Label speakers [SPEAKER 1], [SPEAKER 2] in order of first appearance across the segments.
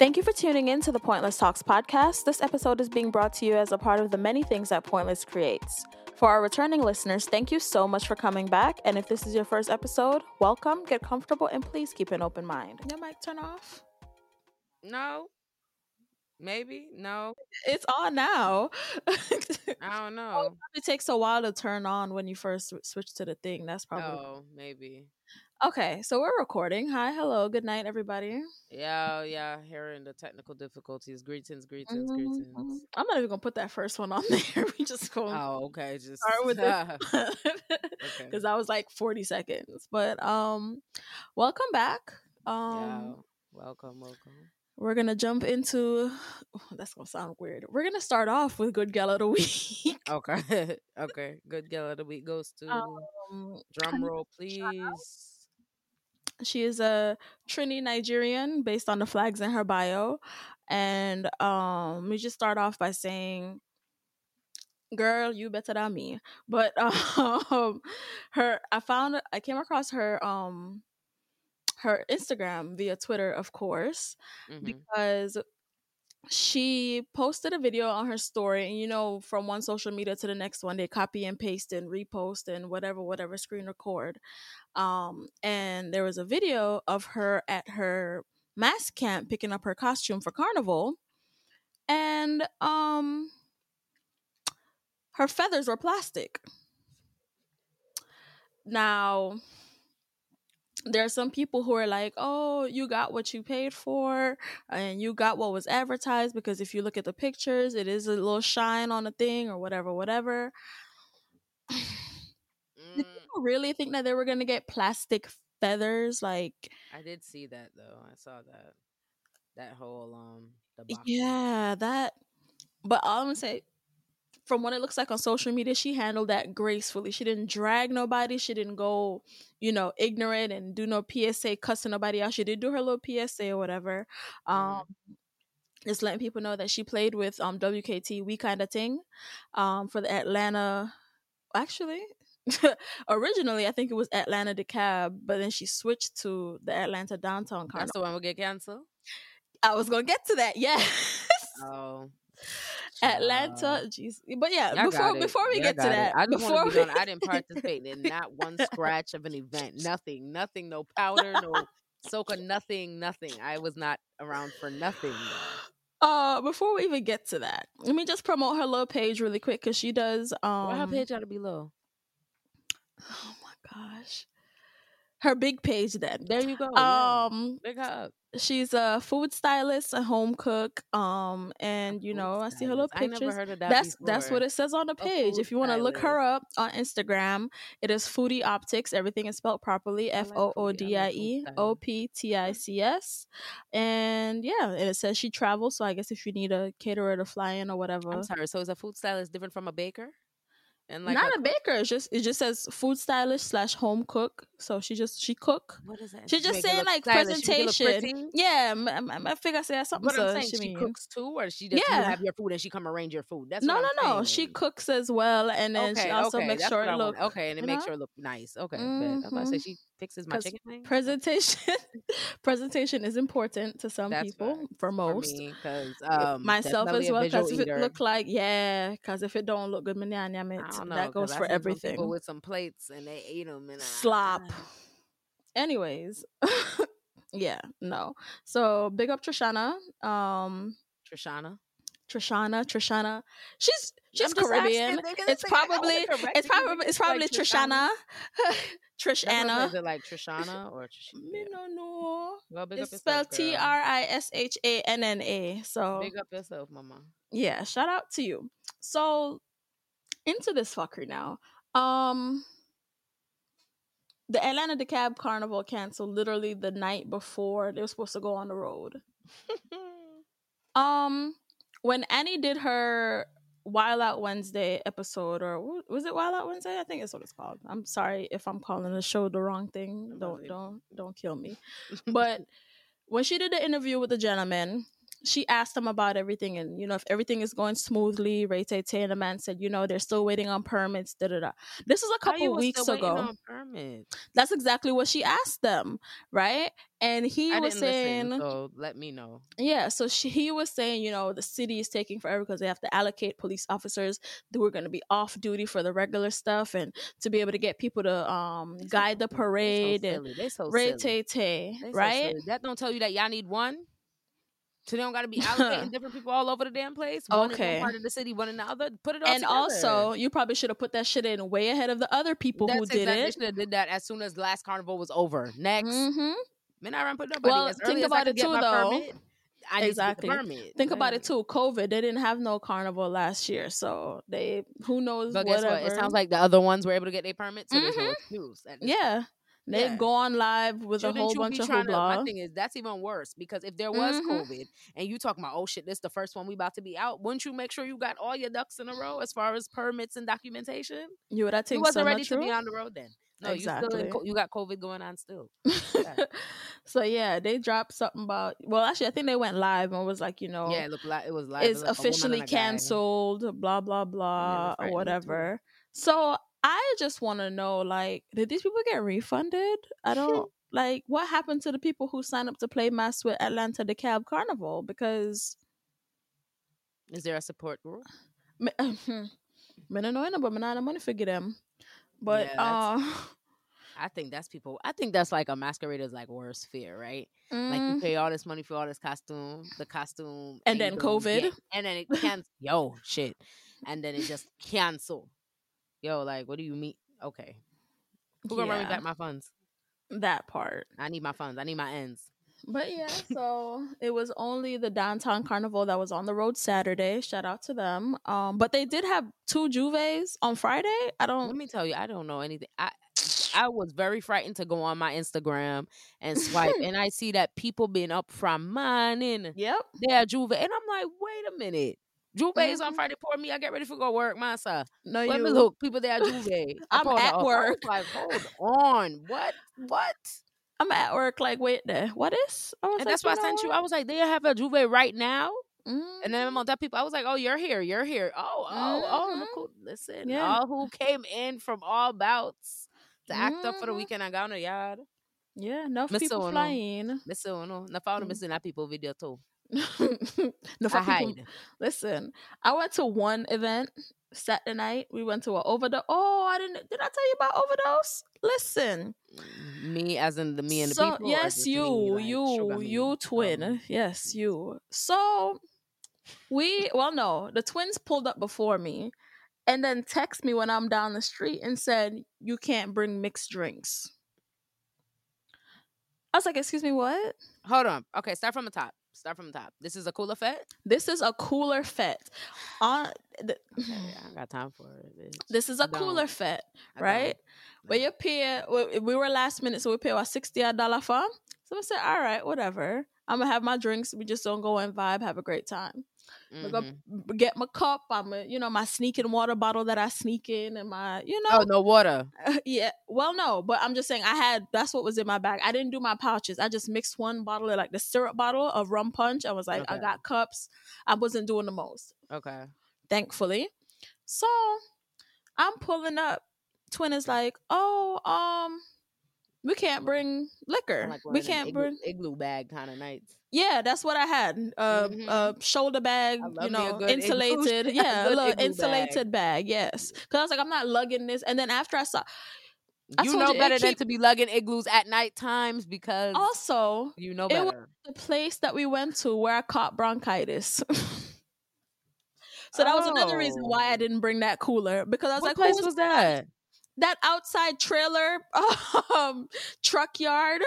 [SPEAKER 1] Thank you for tuning in to the Pointlesss Talks podcast. This episode is being brought to you as a part of the many things that Pointlesss creates. For our returning listeners, thank you so much for coming back. And if this is your first episode, welcome, get comfortable, and please keep an open mind. Your mic turn off?
[SPEAKER 2] No. Maybe. No.
[SPEAKER 1] It's on now.
[SPEAKER 2] I don't oh, know.
[SPEAKER 1] It takes a while to turn on when you first switch to the thing. That's probably.
[SPEAKER 2] Oh, maybe.
[SPEAKER 1] Okay, so we're recording. Hi, hello, good night, everybody.
[SPEAKER 2] Yeah, yeah, hearing the technical difficulties. Greetings, greetings, mm-hmm. greetings.
[SPEAKER 1] I'm not even gonna put that first one on there. we just go.
[SPEAKER 2] Oh, okay. Just
[SPEAKER 1] start with it because that was like 40 seconds. But um, welcome back. Um,
[SPEAKER 2] yeah, welcome, welcome.
[SPEAKER 1] We're gonna jump into. Oh, that's gonna sound weird. We're gonna start off with good gal of the week.
[SPEAKER 2] okay, okay. Good gal of the week goes to um, drum roll, please.
[SPEAKER 1] She is a Trini Nigerian based on the flags in her bio. And um we just start off by saying girl you better than me but um her i found i came across her um her instagram via twitter of course mm-hmm. because she posted a video on her story and you know from one social media to the next one they copy and paste and repost and whatever whatever screen record. Um and there was a video of her at her mass camp picking up her costume for carnival and um her feathers were plastic. Now there are some people who are like, oh, you got what you paid for and you got what was advertised because if you look at the pictures, it is a little shine on the thing or whatever, whatever. Mm. Did people really think that they were going to get plastic feathers? Like,
[SPEAKER 2] I did see that though. I saw that. That whole, um,
[SPEAKER 1] yeah, that. But all I'm going to say, from what it looks like on social media, she handled that gracefully. She didn't drag nobody. She didn't go, you know, ignorant and do no PSA cussing nobody out. She did do her little PSA or whatever. Mm-hmm. Um, just letting people know that she played with um WKT We Kind of Ting um for the Atlanta actually originally I think it was Atlanta DeKalb, but then she switched to the Atlanta downtown
[SPEAKER 2] Carnival. That's the one will get canceled.
[SPEAKER 1] I was gonna get to that, yes.
[SPEAKER 2] Oh.
[SPEAKER 1] Atlanta, jeez. But yeah, Y'all before before we Y'all get to that,
[SPEAKER 2] I just
[SPEAKER 1] before
[SPEAKER 2] want to be I didn't participate in not one scratch of an event. Nothing, nothing, no powder, no soca, nothing, nothing. I was not around for nothing.
[SPEAKER 1] Uh, before we even get to that, let me just promote her little page really quick because she does. Um,
[SPEAKER 2] Why her page ought to be low?
[SPEAKER 1] Oh my gosh, her big page then.
[SPEAKER 2] There you go.
[SPEAKER 1] Um,
[SPEAKER 2] yeah. big up
[SPEAKER 1] she's a food stylist, a home cook, um, and you know, I see her little pictures.
[SPEAKER 2] that
[SPEAKER 1] that's
[SPEAKER 2] before.
[SPEAKER 1] that's what it says on the page. If you want to look her up on Instagram, it is Foodie Optics. Everything is spelled properly: F O O D I E O P T I C S. And yeah, and it says she travels. So I guess if you need a caterer to fly in or whatever.
[SPEAKER 2] I'm sorry. So is a food stylist different from a baker?
[SPEAKER 1] and like not a, a baker. It's just it just says food stylist slash home cook. So she just she cook.
[SPEAKER 2] What is that?
[SPEAKER 1] She's just saying like presentation. Yeah, I, I figure I say something.
[SPEAKER 2] But I'm saying she, she cooks too, or she does yeah. have your food and she come arrange your food. That's
[SPEAKER 1] no,
[SPEAKER 2] no,
[SPEAKER 1] no. She cooks as well, and then okay, she also
[SPEAKER 2] okay.
[SPEAKER 1] makes
[SPEAKER 2] That's
[SPEAKER 1] sure it look
[SPEAKER 2] okay, and it makes know? sure it look nice. Okay, mm-hmm. I was say she fixes my chicken thing.
[SPEAKER 1] Presentation, presentation is important to some
[SPEAKER 2] That's
[SPEAKER 1] people.
[SPEAKER 2] Fine.
[SPEAKER 1] For most,
[SPEAKER 2] because um,
[SPEAKER 1] myself as well. Because if it look like yeah, because if it don't look good, man, that goes for everything.
[SPEAKER 2] People with some plates and they ate them and
[SPEAKER 1] slop. Anyways, yeah, no. So big up Trishanna. Um,
[SPEAKER 2] Trishanna.
[SPEAKER 1] Trishanna, Trishanna. She's she's Caribbean. It's probably, it's probably it's probably like Trishanna. Trish Anna.
[SPEAKER 2] Is it like Trishanna or Trishanna?
[SPEAKER 1] Me no know. Well, it's spelled T R I S H A N N A. So
[SPEAKER 2] big up yourself, mama.
[SPEAKER 1] Yeah, shout out to you. So into this fucker now. Um the Atlanta DeKalb Carnival canceled literally the night before they were supposed to go on the road. um when Annie did her Wild Out Wednesday episode, or was it Wild Out Wednesday? I think it's what it's called. I'm sorry if I'm calling the show the wrong thing. Don't don't don't kill me. but when she did the interview with the gentleman, she asked them about everything and you know if everything is going smoothly ray tay tay and the man said you know they're still waiting on permits da, da, da. this is a couple weeks ago that's exactly what she asked them right and he
[SPEAKER 2] I
[SPEAKER 1] was saying
[SPEAKER 2] listen, so let me know.
[SPEAKER 1] yeah, so she, he was saying, you know, the city is taking forever because they have to allocate police officers who are going to be off duty for the regular stuff and to be able to get people to um guide the.
[SPEAKER 2] They so
[SPEAKER 1] parade and
[SPEAKER 2] so
[SPEAKER 1] Ray. Tay Tay, right?
[SPEAKER 2] That don't tell you that y'all need one. So they don't got to be allocating different people all over the damn place. One in
[SPEAKER 1] Okay.
[SPEAKER 2] one part of the city, one in the other. Put it all
[SPEAKER 1] And
[SPEAKER 2] together.
[SPEAKER 1] also, you probably should have put that shit in way ahead of the other people who
[SPEAKER 2] That's
[SPEAKER 1] did
[SPEAKER 2] exactly, They
[SPEAKER 1] it.
[SPEAKER 2] should have did that as soon as last carnival was over. Next,
[SPEAKER 1] mm-hmm.
[SPEAKER 2] man, I ran put nobody.
[SPEAKER 1] Well,
[SPEAKER 2] as
[SPEAKER 1] think
[SPEAKER 2] early as I
[SPEAKER 1] about it too, though.
[SPEAKER 2] Permit, I need
[SPEAKER 1] Exactly.
[SPEAKER 2] To get the permit.
[SPEAKER 1] Think about it too. COVID, they didn't have no carnival last year, so they who knows
[SPEAKER 2] But guess
[SPEAKER 1] whatever.
[SPEAKER 2] what? It sounds like the other ones were able to get their permit, so there's no
[SPEAKER 1] Mhm.
[SPEAKER 2] excuse. This
[SPEAKER 1] yeah, they
[SPEAKER 2] Yeah.
[SPEAKER 1] go on live with
[SPEAKER 2] Shouldn't
[SPEAKER 1] a whole bunch of
[SPEAKER 2] trying to, my
[SPEAKER 1] hoopla.
[SPEAKER 2] thing is that's even worse because if there was
[SPEAKER 1] Mhm.
[SPEAKER 2] COVID and you talking about oh shit this the first one we about to be out wouldn't you make sure you got all your ducks in a row as far as permits and documentation
[SPEAKER 1] You would I
[SPEAKER 2] you wasn't
[SPEAKER 1] so,
[SPEAKER 2] ready to be on the road then no you still in,
[SPEAKER 1] Exactly.
[SPEAKER 2] you got COVID going on still
[SPEAKER 1] so yeah, they dropped something about. Well, actually, I think they went live and was like, you know,
[SPEAKER 2] yeah it looked like it was like
[SPEAKER 1] it's officially canceled. Blah blah blah, or whatever. So I just want to know, like, did these people get refunded? I don't like what happened to the people who signed up to play mass with Atlanta DeKalb Carnival? Because
[SPEAKER 2] is there a support group?
[SPEAKER 1] Me, me don't know any, but me not money forget them. But
[SPEAKER 2] Yeah,
[SPEAKER 1] uh,
[SPEAKER 2] I think that's people I think that's like a masquerader's like worst fear right? Like
[SPEAKER 1] mm,
[SPEAKER 2] you pay all this money for all this costume the costume
[SPEAKER 1] And then COVID.
[SPEAKER 2] get- and then it can yo shit. And then it just cancel yo like what do you mean okay who gonna run me back my funds
[SPEAKER 1] that part.
[SPEAKER 2] i need my funds i need my ends
[SPEAKER 1] But yeah, so it was only the downtown carnival that was on the road Saturday. Shout out to them. Um, but they did have two Juves on Friday. I don't.
[SPEAKER 2] Let me tell you i don't know anything i I was very frightened to go on my Instagram and swipe, and I see that people been up from mining.
[SPEAKER 1] Yep.
[SPEAKER 2] They're Juve, and I'm like, wait a minute, Juve is on
[SPEAKER 1] Mhm.
[SPEAKER 2] Friday. Pour me, I get ready for go work, man, sir.
[SPEAKER 1] No,
[SPEAKER 2] Let
[SPEAKER 1] you.
[SPEAKER 2] me look. People there, Juve. I
[SPEAKER 1] I'm at
[SPEAKER 2] up. I was
[SPEAKER 1] work.
[SPEAKER 2] like, hold on, what, what?
[SPEAKER 1] I'm at work. Like, wait there. What is? I was
[SPEAKER 2] And
[SPEAKER 1] like,
[SPEAKER 2] that's why I sent you. I was like, they have a Juve right now.
[SPEAKER 1] Mm,
[SPEAKER 2] And then I'm on that people. I was like, oh, you're here, you're here. Oh, oh, oh.
[SPEAKER 1] Mhm.
[SPEAKER 2] Look who, listen,
[SPEAKER 1] Yeah.
[SPEAKER 2] all who came in from all bouts to act up for the
[SPEAKER 1] Mhm.
[SPEAKER 2] weekend. I got on the yard.
[SPEAKER 1] yeah, enough
[SPEAKER 2] Miss
[SPEAKER 1] people flying.
[SPEAKER 2] Listen, no, I found
[SPEAKER 1] Mm.
[SPEAKER 2] missing that people video too.
[SPEAKER 1] enough
[SPEAKER 2] I
[SPEAKER 1] people.
[SPEAKER 2] hide.
[SPEAKER 1] Listen, I went to one event Saturday night. We went to an overdose. Oh, I didn't. Did I tell you about overdose? Listen.
[SPEAKER 2] Me, as in the me and the people.
[SPEAKER 1] yes, you,
[SPEAKER 2] like,
[SPEAKER 1] you, you twin.
[SPEAKER 2] Um,
[SPEAKER 1] Yes, you. So we well no, the twins pulled up before me and then text me when I'm down the street and said, You can't bring mixed drinks. I was like, excuse me, what?
[SPEAKER 2] hold on. Okay, start from the top. Start from the top. This is a cooler fete.
[SPEAKER 1] This is a cooler fete. On uh, the,
[SPEAKER 2] Okay, I ain't got time for it. bitch.
[SPEAKER 1] this is a cooler
[SPEAKER 2] don't. fete,
[SPEAKER 1] right?
[SPEAKER 2] don't.
[SPEAKER 1] But you pay we we were last minute, so we pay our sixty dollar for. So I said, All right, whatever. I'm gonna have my drinks. We just don't go and vibe, have a great time.
[SPEAKER 2] Mhm.
[SPEAKER 1] b- get my cup. I'm a, you know, my sneaking water bottle that I sneak in, and my, you know.
[SPEAKER 2] Oh
[SPEAKER 1] know,
[SPEAKER 2] no water.
[SPEAKER 1] yeah. Well, no, but I'm just saying I had that's what was in my bag. I didn't do my pouches. I just mixed one bottle of like the syrup bottle of rum punch. I was like, I got cups. I wasn't doing the most,
[SPEAKER 2] Okay.
[SPEAKER 1] thankfully. So I'm pulling up. Twin is like, oh, um, we can't bring liquor.
[SPEAKER 2] Like
[SPEAKER 1] we can't
[SPEAKER 2] igloo,
[SPEAKER 1] bring.
[SPEAKER 2] igloo bag kind of nights.
[SPEAKER 1] Yeah, that's what I had. Uh,
[SPEAKER 2] Mhm.
[SPEAKER 1] uh shoulder bag, you
[SPEAKER 2] love me a
[SPEAKER 1] know,
[SPEAKER 2] good igloo-
[SPEAKER 1] insulated. Yeah, a little
[SPEAKER 2] igloo bag.
[SPEAKER 1] insulated bag. Yes, because I was like, I'm not lugging this. And then after I saw, I
[SPEAKER 2] you know
[SPEAKER 1] you,
[SPEAKER 2] better than
[SPEAKER 1] keep-
[SPEAKER 2] to be lugging igloos at night times because
[SPEAKER 1] also
[SPEAKER 2] you know
[SPEAKER 1] it was-
[SPEAKER 2] better.
[SPEAKER 1] the place that we went to where I caught bronchitis. so that was another reason why I
[SPEAKER 2] Oh.
[SPEAKER 1] didn't bring that cooler because I was
[SPEAKER 2] what
[SPEAKER 1] like,
[SPEAKER 2] place was that?
[SPEAKER 1] That outside trailer um truck yard?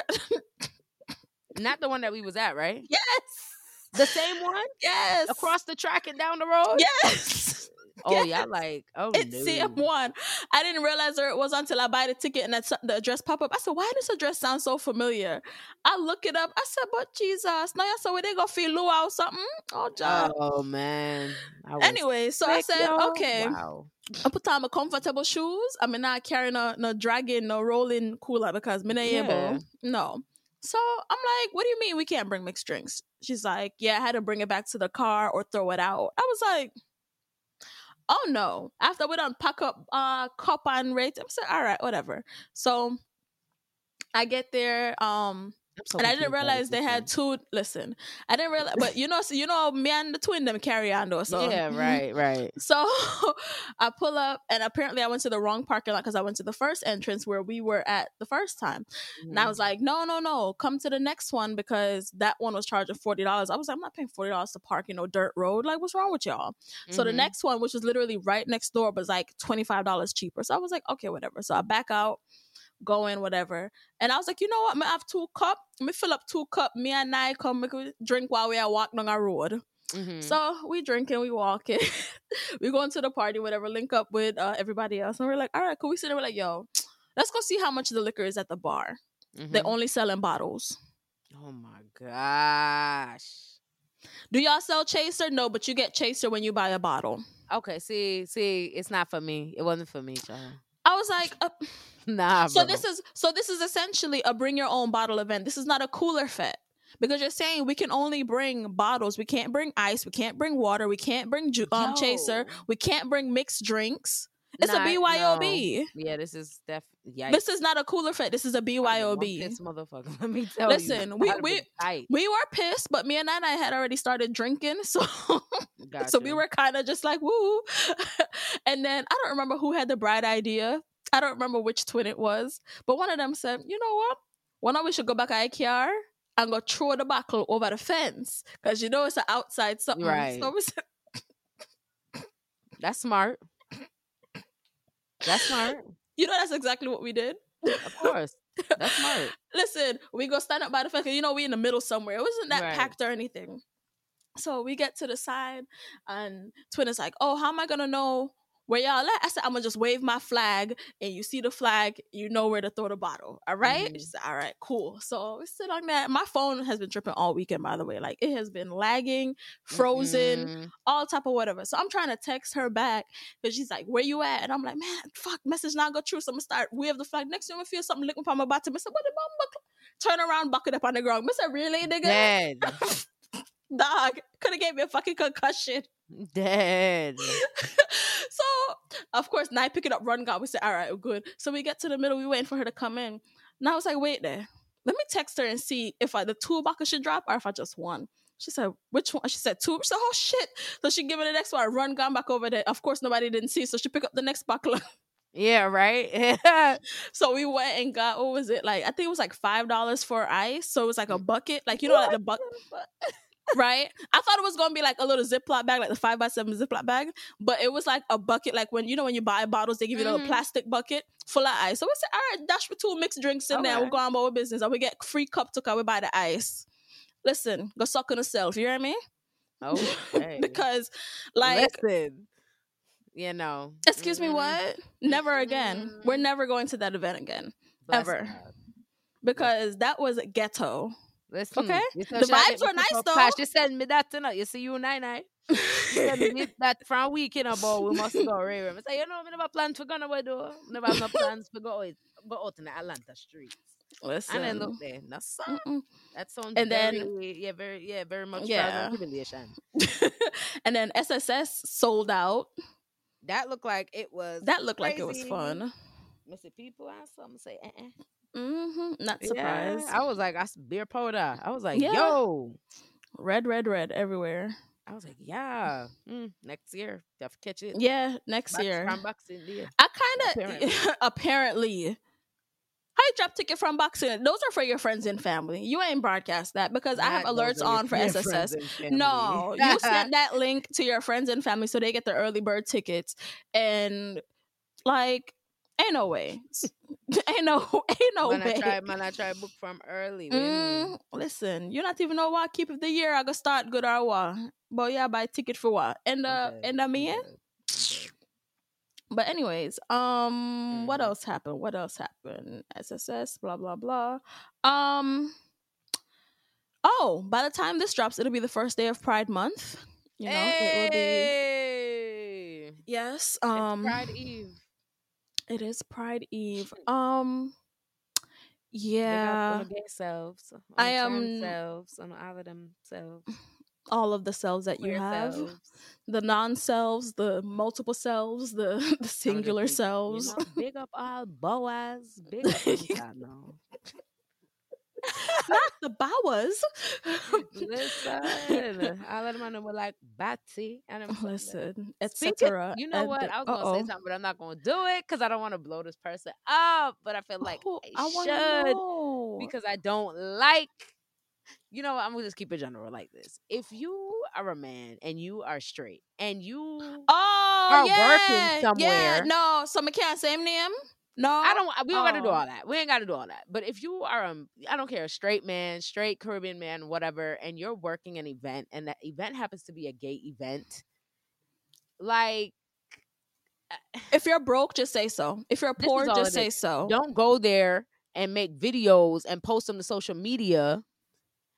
[SPEAKER 2] Not the one that we was at, right?
[SPEAKER 1] yes,
[SPEAKER 2] The same one
[SPEAKER 1] yes,
[SPEAKER 2] across the track and down the road.
[SPEAKER 1] yes.
[SPEAKER 2] Oh,
[SPEAKER 1] yes.
[SPEAKER 2] y'all like oh
[SPEAKER 1] It's
[SPEAKER 2] no.
[SPEAKER 1] CM1. I didn't realize where it was until I buy the ticket and that's the address pop up. I said, why does the address sound so familiar? I look it up. I said, but Jesus, no, you said, where they go feel luau or something? Oh, job.
[SPEAKER 2] Oh man.
[SPEAKER 1] Anyway, so I said,
[SPEAKER 2] yo.
[SPEAKER 1] okay.
[SPEAKER 2] Wow.
[SPEAKER 1] I put on my comfortable shoes. I'm not carrying no, no dragging, no rolling cooler because I'm not
[SPEAKER 2] Yeah.
[SPEAKER 1] able. No. So I'm like, what do you mean we can't bring mixed drinks? She's like, yeah, I had to bring it back to the car or throw it out. I was like, oh no. After we done pack up uh cup and rate, I'm saying, all right, whatever. So I get there, um,
[SPEAKER 2] so
[SPEAKER 1] and I didn't
[SPEAKER 2] confused by this
[SPEAKER 1] realize they had two. Listen, I didn't realize, but you know, so you know, me and the twin them carry on though. So
[SPEAKER 2] yeah, right, right.
[SPEAKER 1] So I pull up, and apparently I went to the wrong parking lot because I went to the first entrance where we were at the first time. And I
[SPEAKER 2] Mhm.
[SPEAKER 1] was like, no, no, no, come to the next one because that one was charging forty dollars. I was like, I'm not paying forty dollars to park in no dirt road. Like, what's wrong with y'all? So the
[SPEAKER 2] Mhm.
[SPEAKER 1] next one, which was literally right next door, was like twenty five dollars cheaper. So I was like, okay, whatever. So I back out, go in, whatever. And I was like, you know what? I have two cup. Me fill up two cup. Me and I come make drink while we are walking on a road.
[SPEAKER 2] Mhm.
[SPEAKER 1] So we drinking, we walking, we going to the party, whatever. Link up with uh, everybody else, and we're like, all right, cool. We sit there, we're like, yo, let's go see how much the liquor is at the bar. They
[SPEAKER 2] Mhm.
[SPEAKER 1] only selling bottles.
[SPEAKER 2] Oh my gosh.
[SPEAKER 1] Do y'all sell chaser? No, but you get chaser when you buy a bottle.
[SPEAKER 2] Okay, see, see, it's not for me. It wasn't for me, child.
[SPEAKER 1] I was like, uh,
[SPEAKER 2] Nah,
[SPEAKER 1] so
[SPEAKER 2] bro.
[SPEAKER 1] this is so this is essentially a bring your own bottle event. This is not a cooler fete because you're saying we can only bring bottles. We can't bring ice. We can't bring water. We can't bring ju- um chaser. We can't bring mixed drinks. It's
[SPEAKER 2] Nah,
[SPEAKER 1] a BYOB.
[SPEAKER 2] Yeah, this is def. Yikes.
[SPEAKER 1] This is not a cooler fete. This is a
[SPEAKER 2] I'd be one
[SPEAKER 1] BYOB.
[SPEAKER 2] pissed motherfucker. Let me tell
[SPEAKER 1] Listen,
[SPEAKER 2] you. Listen,
[SPEAKER 1] we-
[SPEAKER 2] we-
[SPEAKER 1] We were pissed, but me and Nana had already started drinking, so so we were kind of just like woo. and then I don't remember who had the bright idea. I don't remember which twin it was, but one of them said, "You know what? Why not we should go back to IKEA and go throw the buckle over the fence because you know it's an outside something."
[SPEAKER 2] Right.
[SPEAKER 1] So we said,
[SPEAKER 2] That's smart. That's smart.
[SPEAKER 1] you know, that's exactly what we did.
[SPEAKER 2] Of course. That's smart.
[SPEAKER 1] Listen, we go stand up by the fence. You know, we in the middle somewhere. It wasn't that
[SPEAKER 2] Right.
[SPEAKER 1] packed or anything. So we get to the side, and Twin is like, "Oh, how am I gonna know where y'all at?" I said, "I'm gonna just wave my flag, and you see the flag, you know where to throw the bottle. All right?"
[SPEAKER 2] Mhm.
[SPEAKER 1] She said, "All right, cool." So we sit on that. My phone has been tripping all weekend, by the way. Like it has been lagging, frozen,
[SPEAKER 2] Mm-mm.
[SPEAKER 1] all type of whatever. So I'm trying to text her back but she's like, "Where you at?" And I'm like, "Man, fuck, message not go through." So I'm gonna start wave the flag. Next time I feel something licking from my bottom, I said, "What the bomb?" buckle?" Turn around, bucket up on the ground. I said, "Really, nigga?" Dog could have gave me a fucking concussion.
[SPEAKER 2] Dead.
[SPEAKER 1] so of course, now I pick it up, run God. We said, "All right, we're good." So we get to the middle. We waiting for her to come in. Now I was like, "Wait there." Let me text her and see if I the two buckets should drop or if I just one. She said, which one? She said two. She said, oh shit. So she give me the next one. I run gone back over there. Of course, nobody didn't see. So she pick up the next buckle.
[SPEAKER 2] Yeah, right?
[SPEAKER 1] so we went and got what was it? Like I think it was like five dollars for ice. So it was like a bucket. Like you know, like the bucket. Right? I thought it was gonna be like a little Ziploc bag, like the five by seven Ziploc bag, but it was like a bucket, like when you know when you buy bottles, they give you a
[SPEAKER 2] Mhm.
[SPEAKER 1] little plastic bucket full of ice. So we said, all right, dash with two mixed drinks in there, we'll go on about our business, and we get free cup to come we buy the ice. Listen, go suck on yourself, you hear me?
[SPEAKER 2] okay.
[SPEAKER 1] because like
[SPEAKER 2] Listen, you know.
[SPEAKER 1] excuse me,
[SPEAKER 2] mm,
[SPEAKER 1] what? Never again. We're
[SPEAKER 2] Mm.
[SPEAKER 1] never going to that event again.
[SPEAKER 2] bless
[SPEAKER 1] ever.
[SPEAKER 2] God.
[SPEAKER 1] Because that was ghetto.
[SPEAKER 2] Listen,
[SPEAKER 1] Okay. The vibes were nice, though.
[SPEAKER 2] cash. She send me that tonight. You see you nine nine. Send me that from weekend about we must go Ray. I say, you know, I never plan to go nowhere though. Never have no plans to go out, go out in the Atlanta streets.
[SPEAKER 1] Listen.
[SPEAKER 2] And then look there. Now, son,
[SPEAKER 1] Mm-mm.
[SPEAKER 2] that sounds
[SPEAKER 1] And then-
[SPEAKER 2] yeah, very, yeah, very much
[SPEAKER 1] Yeah. and then SSS sold out.
[SPEAKER 2] That looked like it was.
[SPEAKER 1] That looked like it was fun.
[SPEAKER 2] Missy people some say, uh-uh.
[SPEAKER 1] Hmm Not
[SPEAKER 2] Yeah,
[SPEAKER 1] surprised.
[SPEAKER 2] I was like, I beer powder. I was like,
[SPEAKER 1] Yeah.
[SPEAKER 2] yo.
[SPEAKER 1] Red, red, red everywhere.
[SPEAKER 2] I was like, yeah. Mm, next year, to catch it.
[SPEAKER 1] Yeah, next
[SPEAKER 2] Box-
[SPEAKER 1] year.
[SPEAKER 2] From Boxing Day.
[SPEAKER 1] I kind of
[SPEAKER 2] Apparently.
[SPEAKER 1] apparently. How you drop ticket from boxing? Those are for your friends and family. You ain't broadcast that because I have alerts on for SSS.
[SPEAKER 2] friends and family.
[SPEAKER 1] No, you send that link to your friends and family so they get the early bird tickets. And like, ain't no way. ain't no, ain't no
[SPEAKER 2] man, I try, man, I try book from early.
[SPEAKER 1] Mm, listen, you not even know what keep of the year I go start good or what. But yeah, buy ticket for what? And uh and I mean but anyways, um what
[SPEAKER 2] Mhm.
[SPEAKER 1] else happened? What else happened? SSS, blah blah blah. Um Oh, by the time this drops, it'll be the first day of Pride Month. You know, it will be
[SPEAKER 2] Hey!
[SPEAKER 1] Yes.
[SPEAKER 2] It's
[SPEAKER 1] Um
[SPEAKER 2] Pride Eve.
[SPEAKER 1] It is Pride Eve. Um Yeah.
[SPEAKER 2] on the gay selves. On
[SPEAKER 1] I am-
[SPEAKER 2] selves. On all of them selves.
[SPEAKER 1] All of the selves that you have.
[SPEAKER 2] selves.
[SPEAKER 1] The non selves, the multiple selves, the, the
[SPEAKER 2] I would just
[SPEAKER 1] singular
[SPEAKER 2] be, you
[SPEAKER 1] selves.
[SPEAKER 2] know, big up all Boaz. Big up. I know.
[SPEAKER 1] Not the Bowas.
[SPEAKER 2] Listen, I let them know we're like Batsy and I'm
[SPEAKER 1] oh,
[SPEAKER 2] Listen,
[SPEAKER 1] etc.
[SPEAKER 2] You know what? I was gonna say something, but I'm not gonna do it because I don't want to blow this person up. But I feel like
[SPEAKER 1] Oh,
[SPEAKER 2] I,
[SPEAKER 1] wanna
[SPEAKER 2] should
[SPEAKER 1] know.
[SPEAKER 2] because I don't like. You know, what? I'm gonna just keep it general like this. If you are a man and you are straight and you,
[SPEAKER 1] oh,
[SPEAKER 2] are
[SPEAKER 1] yeah,
[SPEAKER 2] working
[SPEAKER 1] Yeah,
[SPEAKER 2] somewhere.
[SPEAKER 1] no, so we can't say name. No,
[SPEAKER 2] I don't. We don't got to do
[SPEAKER 1] Oh.
[SPEAKER 2] all that. We ain't got to do all that. But if you are, um, I don't care, a straight man, straight Caribbean man, whatever, and you're working an event, and that event happens to be a gay event, like
[SPEAKER 1] If you're broke, just say so. If you're poor, just say so.
[SPEAKER 2] don't go there and make videos and post them to social media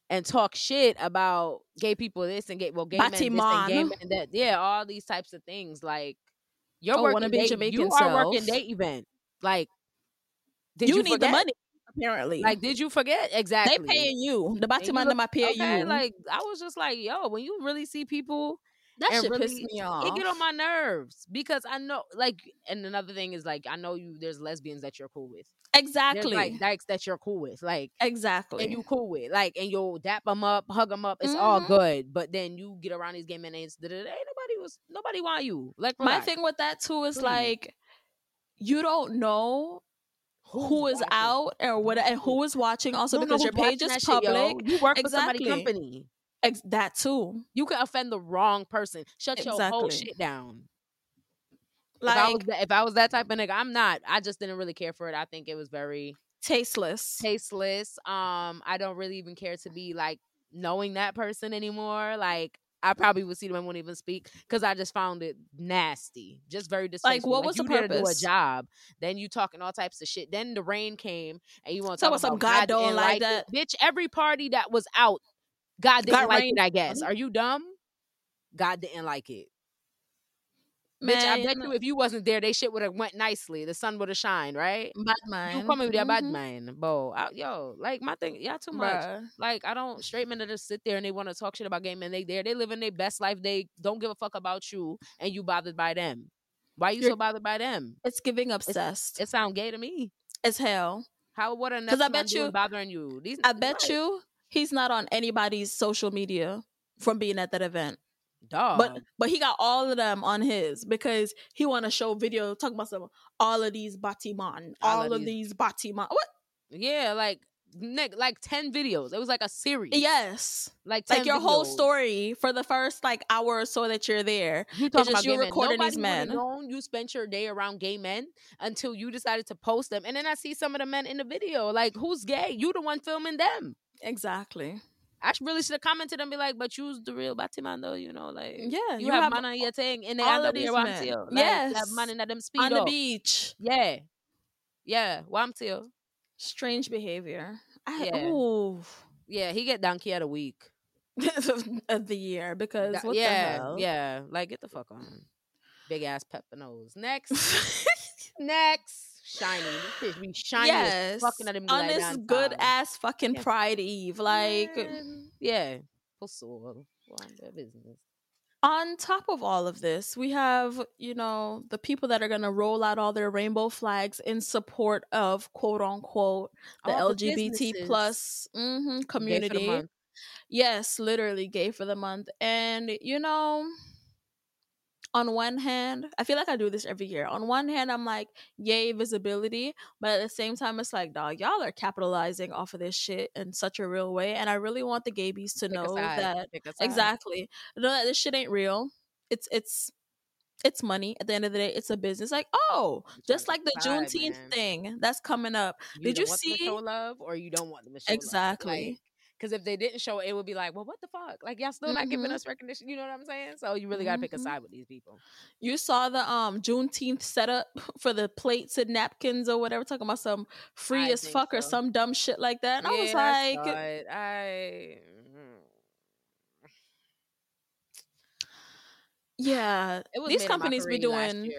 [SPEAKER 2] and talk shit about gay people this and gay well gay men this and gay
[SPEAKER 1] Batiman.
[SPEAKER 2] men that yeah all these types of things like you're
[SPEAKER 1] Oh,
[SPEAKER 2] working day, you are working day event like did
[SPEAKER 1] you,
[SPEAKER 2] you,
[SPEAKER 1] need
[SPEAKER 2] forget?
[SPEAKER 1] the money, apparently.
[SPEAKER 2] like did you forget exactly
[SPEAKER 1] they paying you. The bottom
[SPEAKER 2] look-
[SPEAKER 1] them are pay
[SPEAKER 2] okay,
[SPEAKER 1] you.
[SPEAKER 2] like I was just like yo when you really see people
[SPEAKER 1] that
[SPEAKER 2] and
[SPEAKER 1] shit
[SPEAKER 2] really-
[SPEAKER 1] pissed me off.
[SPEAKER 2] it get on my nerves because I know like and another thing is like I know you there's lesbians that you're cool with There's,
[SPEAKER 1] exactly.
[SPEAKER 2] like dykes that you're cool with like
[SPEAKER 1] exactly.
[SPEAKER 2] and you cool with like and you'll dap them up hug them up it's all
[SPEAKER 1] Mhm.
[SPEAKER 2] good but then you get around these gay men and it's ain't nobody was nobody want you like
[SPEAKER 1] My thing with that too is
[SPEAKER 2] Please.
[SPEAKER 1] like you don't know who is
[SPEAKER 2] watching?
[SPEAKER 1] out or what and who is watching also
[SPEAKER 2] You don't know
[SPEAKER 1] because your page is
[SPEAKER 2] that shit, yo.
[SPEAKER 1] public.
[SPEAKER 2] you work for somebody company
[SPEAKER 1] Ex- that too.
[SPEAKER 2] you can offend the wrong person shut your whole shit down
[SPEAKER 1] Like
[SPEAKER 2] if I was that, if I was that type of nigga, I'm not. I just didn't really care for it. I think it was very
[SPEAKER 1] tasteless.
[SPEAKER 2] tasteless. Um, I don't really even care to be like knowing that person anymore. Like I probably would see them and wouldn't even speak because I just found it nasty, just very distasteful.
[SPEAKER 1] what was
[SPEAKER 2] you
[SPEAKER 1] the
[SPEAKER 2] there to do a job, then you talking all types of shit. Then the rain came and you want to
[SPEAKER 1] Talk about some
[SPEAKER 2] about
[SPEAKER 1] God don't like
[SPEAKER 2] that, bitch. Every party that was out, God didn't
[SPEAKER 1] Got
[SPEAKER 2] like
[SPEAKER 1] rained
[SPEAKER 2] it. I guess. Are you dumb? God didn't like it. Bitch, I bet you if you wasn't there, they shit would have went nicely. The sun would have shined, right?
[SPEAKER 1] bad man.
[SPEAKER 2] You coming with that bad
[SPEAKER 1] Mhm.
[SPEAKER 2] man, bo. I, yo, like my thing, y'all too much.
[SPEAKER 1] Bruh.
[SPEAKER 2] Like I don't straight men that just sit there and they want to talk shit about gay men. They there, they living their best life. They don't give a fuck about you, and you bothered by them. Why you so
[SPEAKER 1] You're-
[SPEAKER 2] bothered by them?
[SPEAKER 1] It's giving obsessed.
[SPEAKER 2] It sound gay to me.
[SPEAKER 1] as hell.
[SPEAKER 2] How what a
[SPEAKER 1] 'Cause I
[SPEAKER 2] man
[SPEAKER 1] bet you-
[SPEAKER 2] bothering you. These
[SPEAKER 1] I bet
[SPEAKER 2] right,
[SPEAKER 1] you he's not on anybody's social media from being at that event.
[SPEAKER 2] Dog.
[SPEAKER 1] But but he got all of them on his because he want to show video talking about some all of these batiman,
[SPEAKER 2] All
[SPEAKER 1] all,
[SPEAKER 2] of
[SPEAKER 1] of
[SPEAKER 2] these-
[SPEAKER 1] these batiman. What?
[SPEAKER 2] yeah, like Nick, like ten videos. It was like a series.
[SPEAKER 1] Yes,
[SPEAKER 2] like 10
[SPEAKER 1] like your whole story for the first like hour or so that you're there.
[SPEAKER 2] You talking about
[SPEAKER 1] you
[SPEAKER 2] men.
[SPEAKER 1] recording
[SPEAKER 2] Nobody
[SPEAKER 1] these men.
[SPEAKER 2] known you spent your day around gay men until you decided to post them, and then I see some of the men in the video. Like, who's gay? You the one filming them.
[SPEAKER 1] Exactly.
[SPEAKER 2] I should really should have commented and be like, "But you's the real Batman, though." You know, like
[SPEAKER 1] Yeah,
[SPEAKER 2] you, have, man on your thing, and they
[SPEAKER 1] all of these men.
[SPEAKER 2] Like,
[SPEAKER 1] Yes.
[SPEAKER 2] that man in them speed
[SPEAKER 1] on the beach.
[SPEAKER 2] Yeah, yeah, Wamtil.
[SPEAKER 1] Strange behavior. I,
[SPEAKER 2] Yeah.
[SPEAKER 1] Ooh.
[SPEAKER 2] Yeah, he get donkey of the week.
[SPEAKER 1] of the year because what
[SPEAKER 2] yeah,
[SPEAKER 1] the hell?
[SPEAKER 2] yeah. Like, get the fuck on. Big ass pepper nose. Next, next, shiny. This bitch be shiny.
[SPEAKER 1] yes.
[SPEAKER 2] fucking at him
[SPEAKER 1] on
[SPEAKER 2] like
[SPEAKER 1] this good ass fucking
[SPEAKER 2] Yeah.
[SPEAKER 1] Pride Eve. Like
[SPEAKER 2] Man, yeah, for sure. Mind their business.
[SPEAKER 1] on top of all of this, we have, you know, the people that are gonna roll out all their rainbow flags in support of quote unquote the
[SPEAKER 2] All
[SPEAKER 1] LGBT
[SPEAKER 2] businesses.
[SPEAKER 1] plus mhm,
[SPEAKER 2] the
[SPEAKER 1] community.
[SPEAKER 2] month.
[SPEAKER 1] Yes, literally gay for the month. And you know, on one hand, I feel like I do this every year. On one hand, I'm like, yay, visibility. But at the same time, it's like, dog, y'all are capitalizing off of this shit in such a real way. And I really want the gabies to
[SPEAKER 2] Pick
[SPEAKER 1] know
[SPEAKER 2] side,
[SPEAKER 1] that
[SPEAKER 2] side.
[SPEAKER 1] exactly. Know that this shit ain't real. It's it's it's money. At the end of the day, it's a business. Like, oh, just like the
[SPEAKER 2] decide,
[SPEAKER 1] Juneteenth
[SPEAKER 2] man.
[SPEAKER 1] thing that's coming up.
[SPEAKER 2] You
[SPEAKER 1] Did you
[SPEAKER 2] want them to
[SPEAKER 1] see-
[SPEAKER 2] show love or you don't want them to show love.
[SPEAKER 1] Exactly.
[SPEAKER 2] Because if they didn't show it, it would be like, well, what the fuck? Like y'all still not giving
[SPEAKER 1] Mhm.
[SPEAKER 2] us recognition. You know what I'm saying? So you really gotta pick a
[SPEAKER 1] Mhm.
[SPEAKER 2] side with these people.
[SPEAKER 1] You saw the um Juneteenth setup for the plates and napkins or whatever, talking about some free
[SPEAKER 2] I
[SPEAKER 1] as fuck or some dumb shit like that. And I was
[SPEAKER 2] Yeah, I
[SPEAKER 1] like.
[SPEAKER 2] I.
[SPEAKER 1] yeah,
[SPEAKER 2] It was
[SPEAKER 1] these companies be doing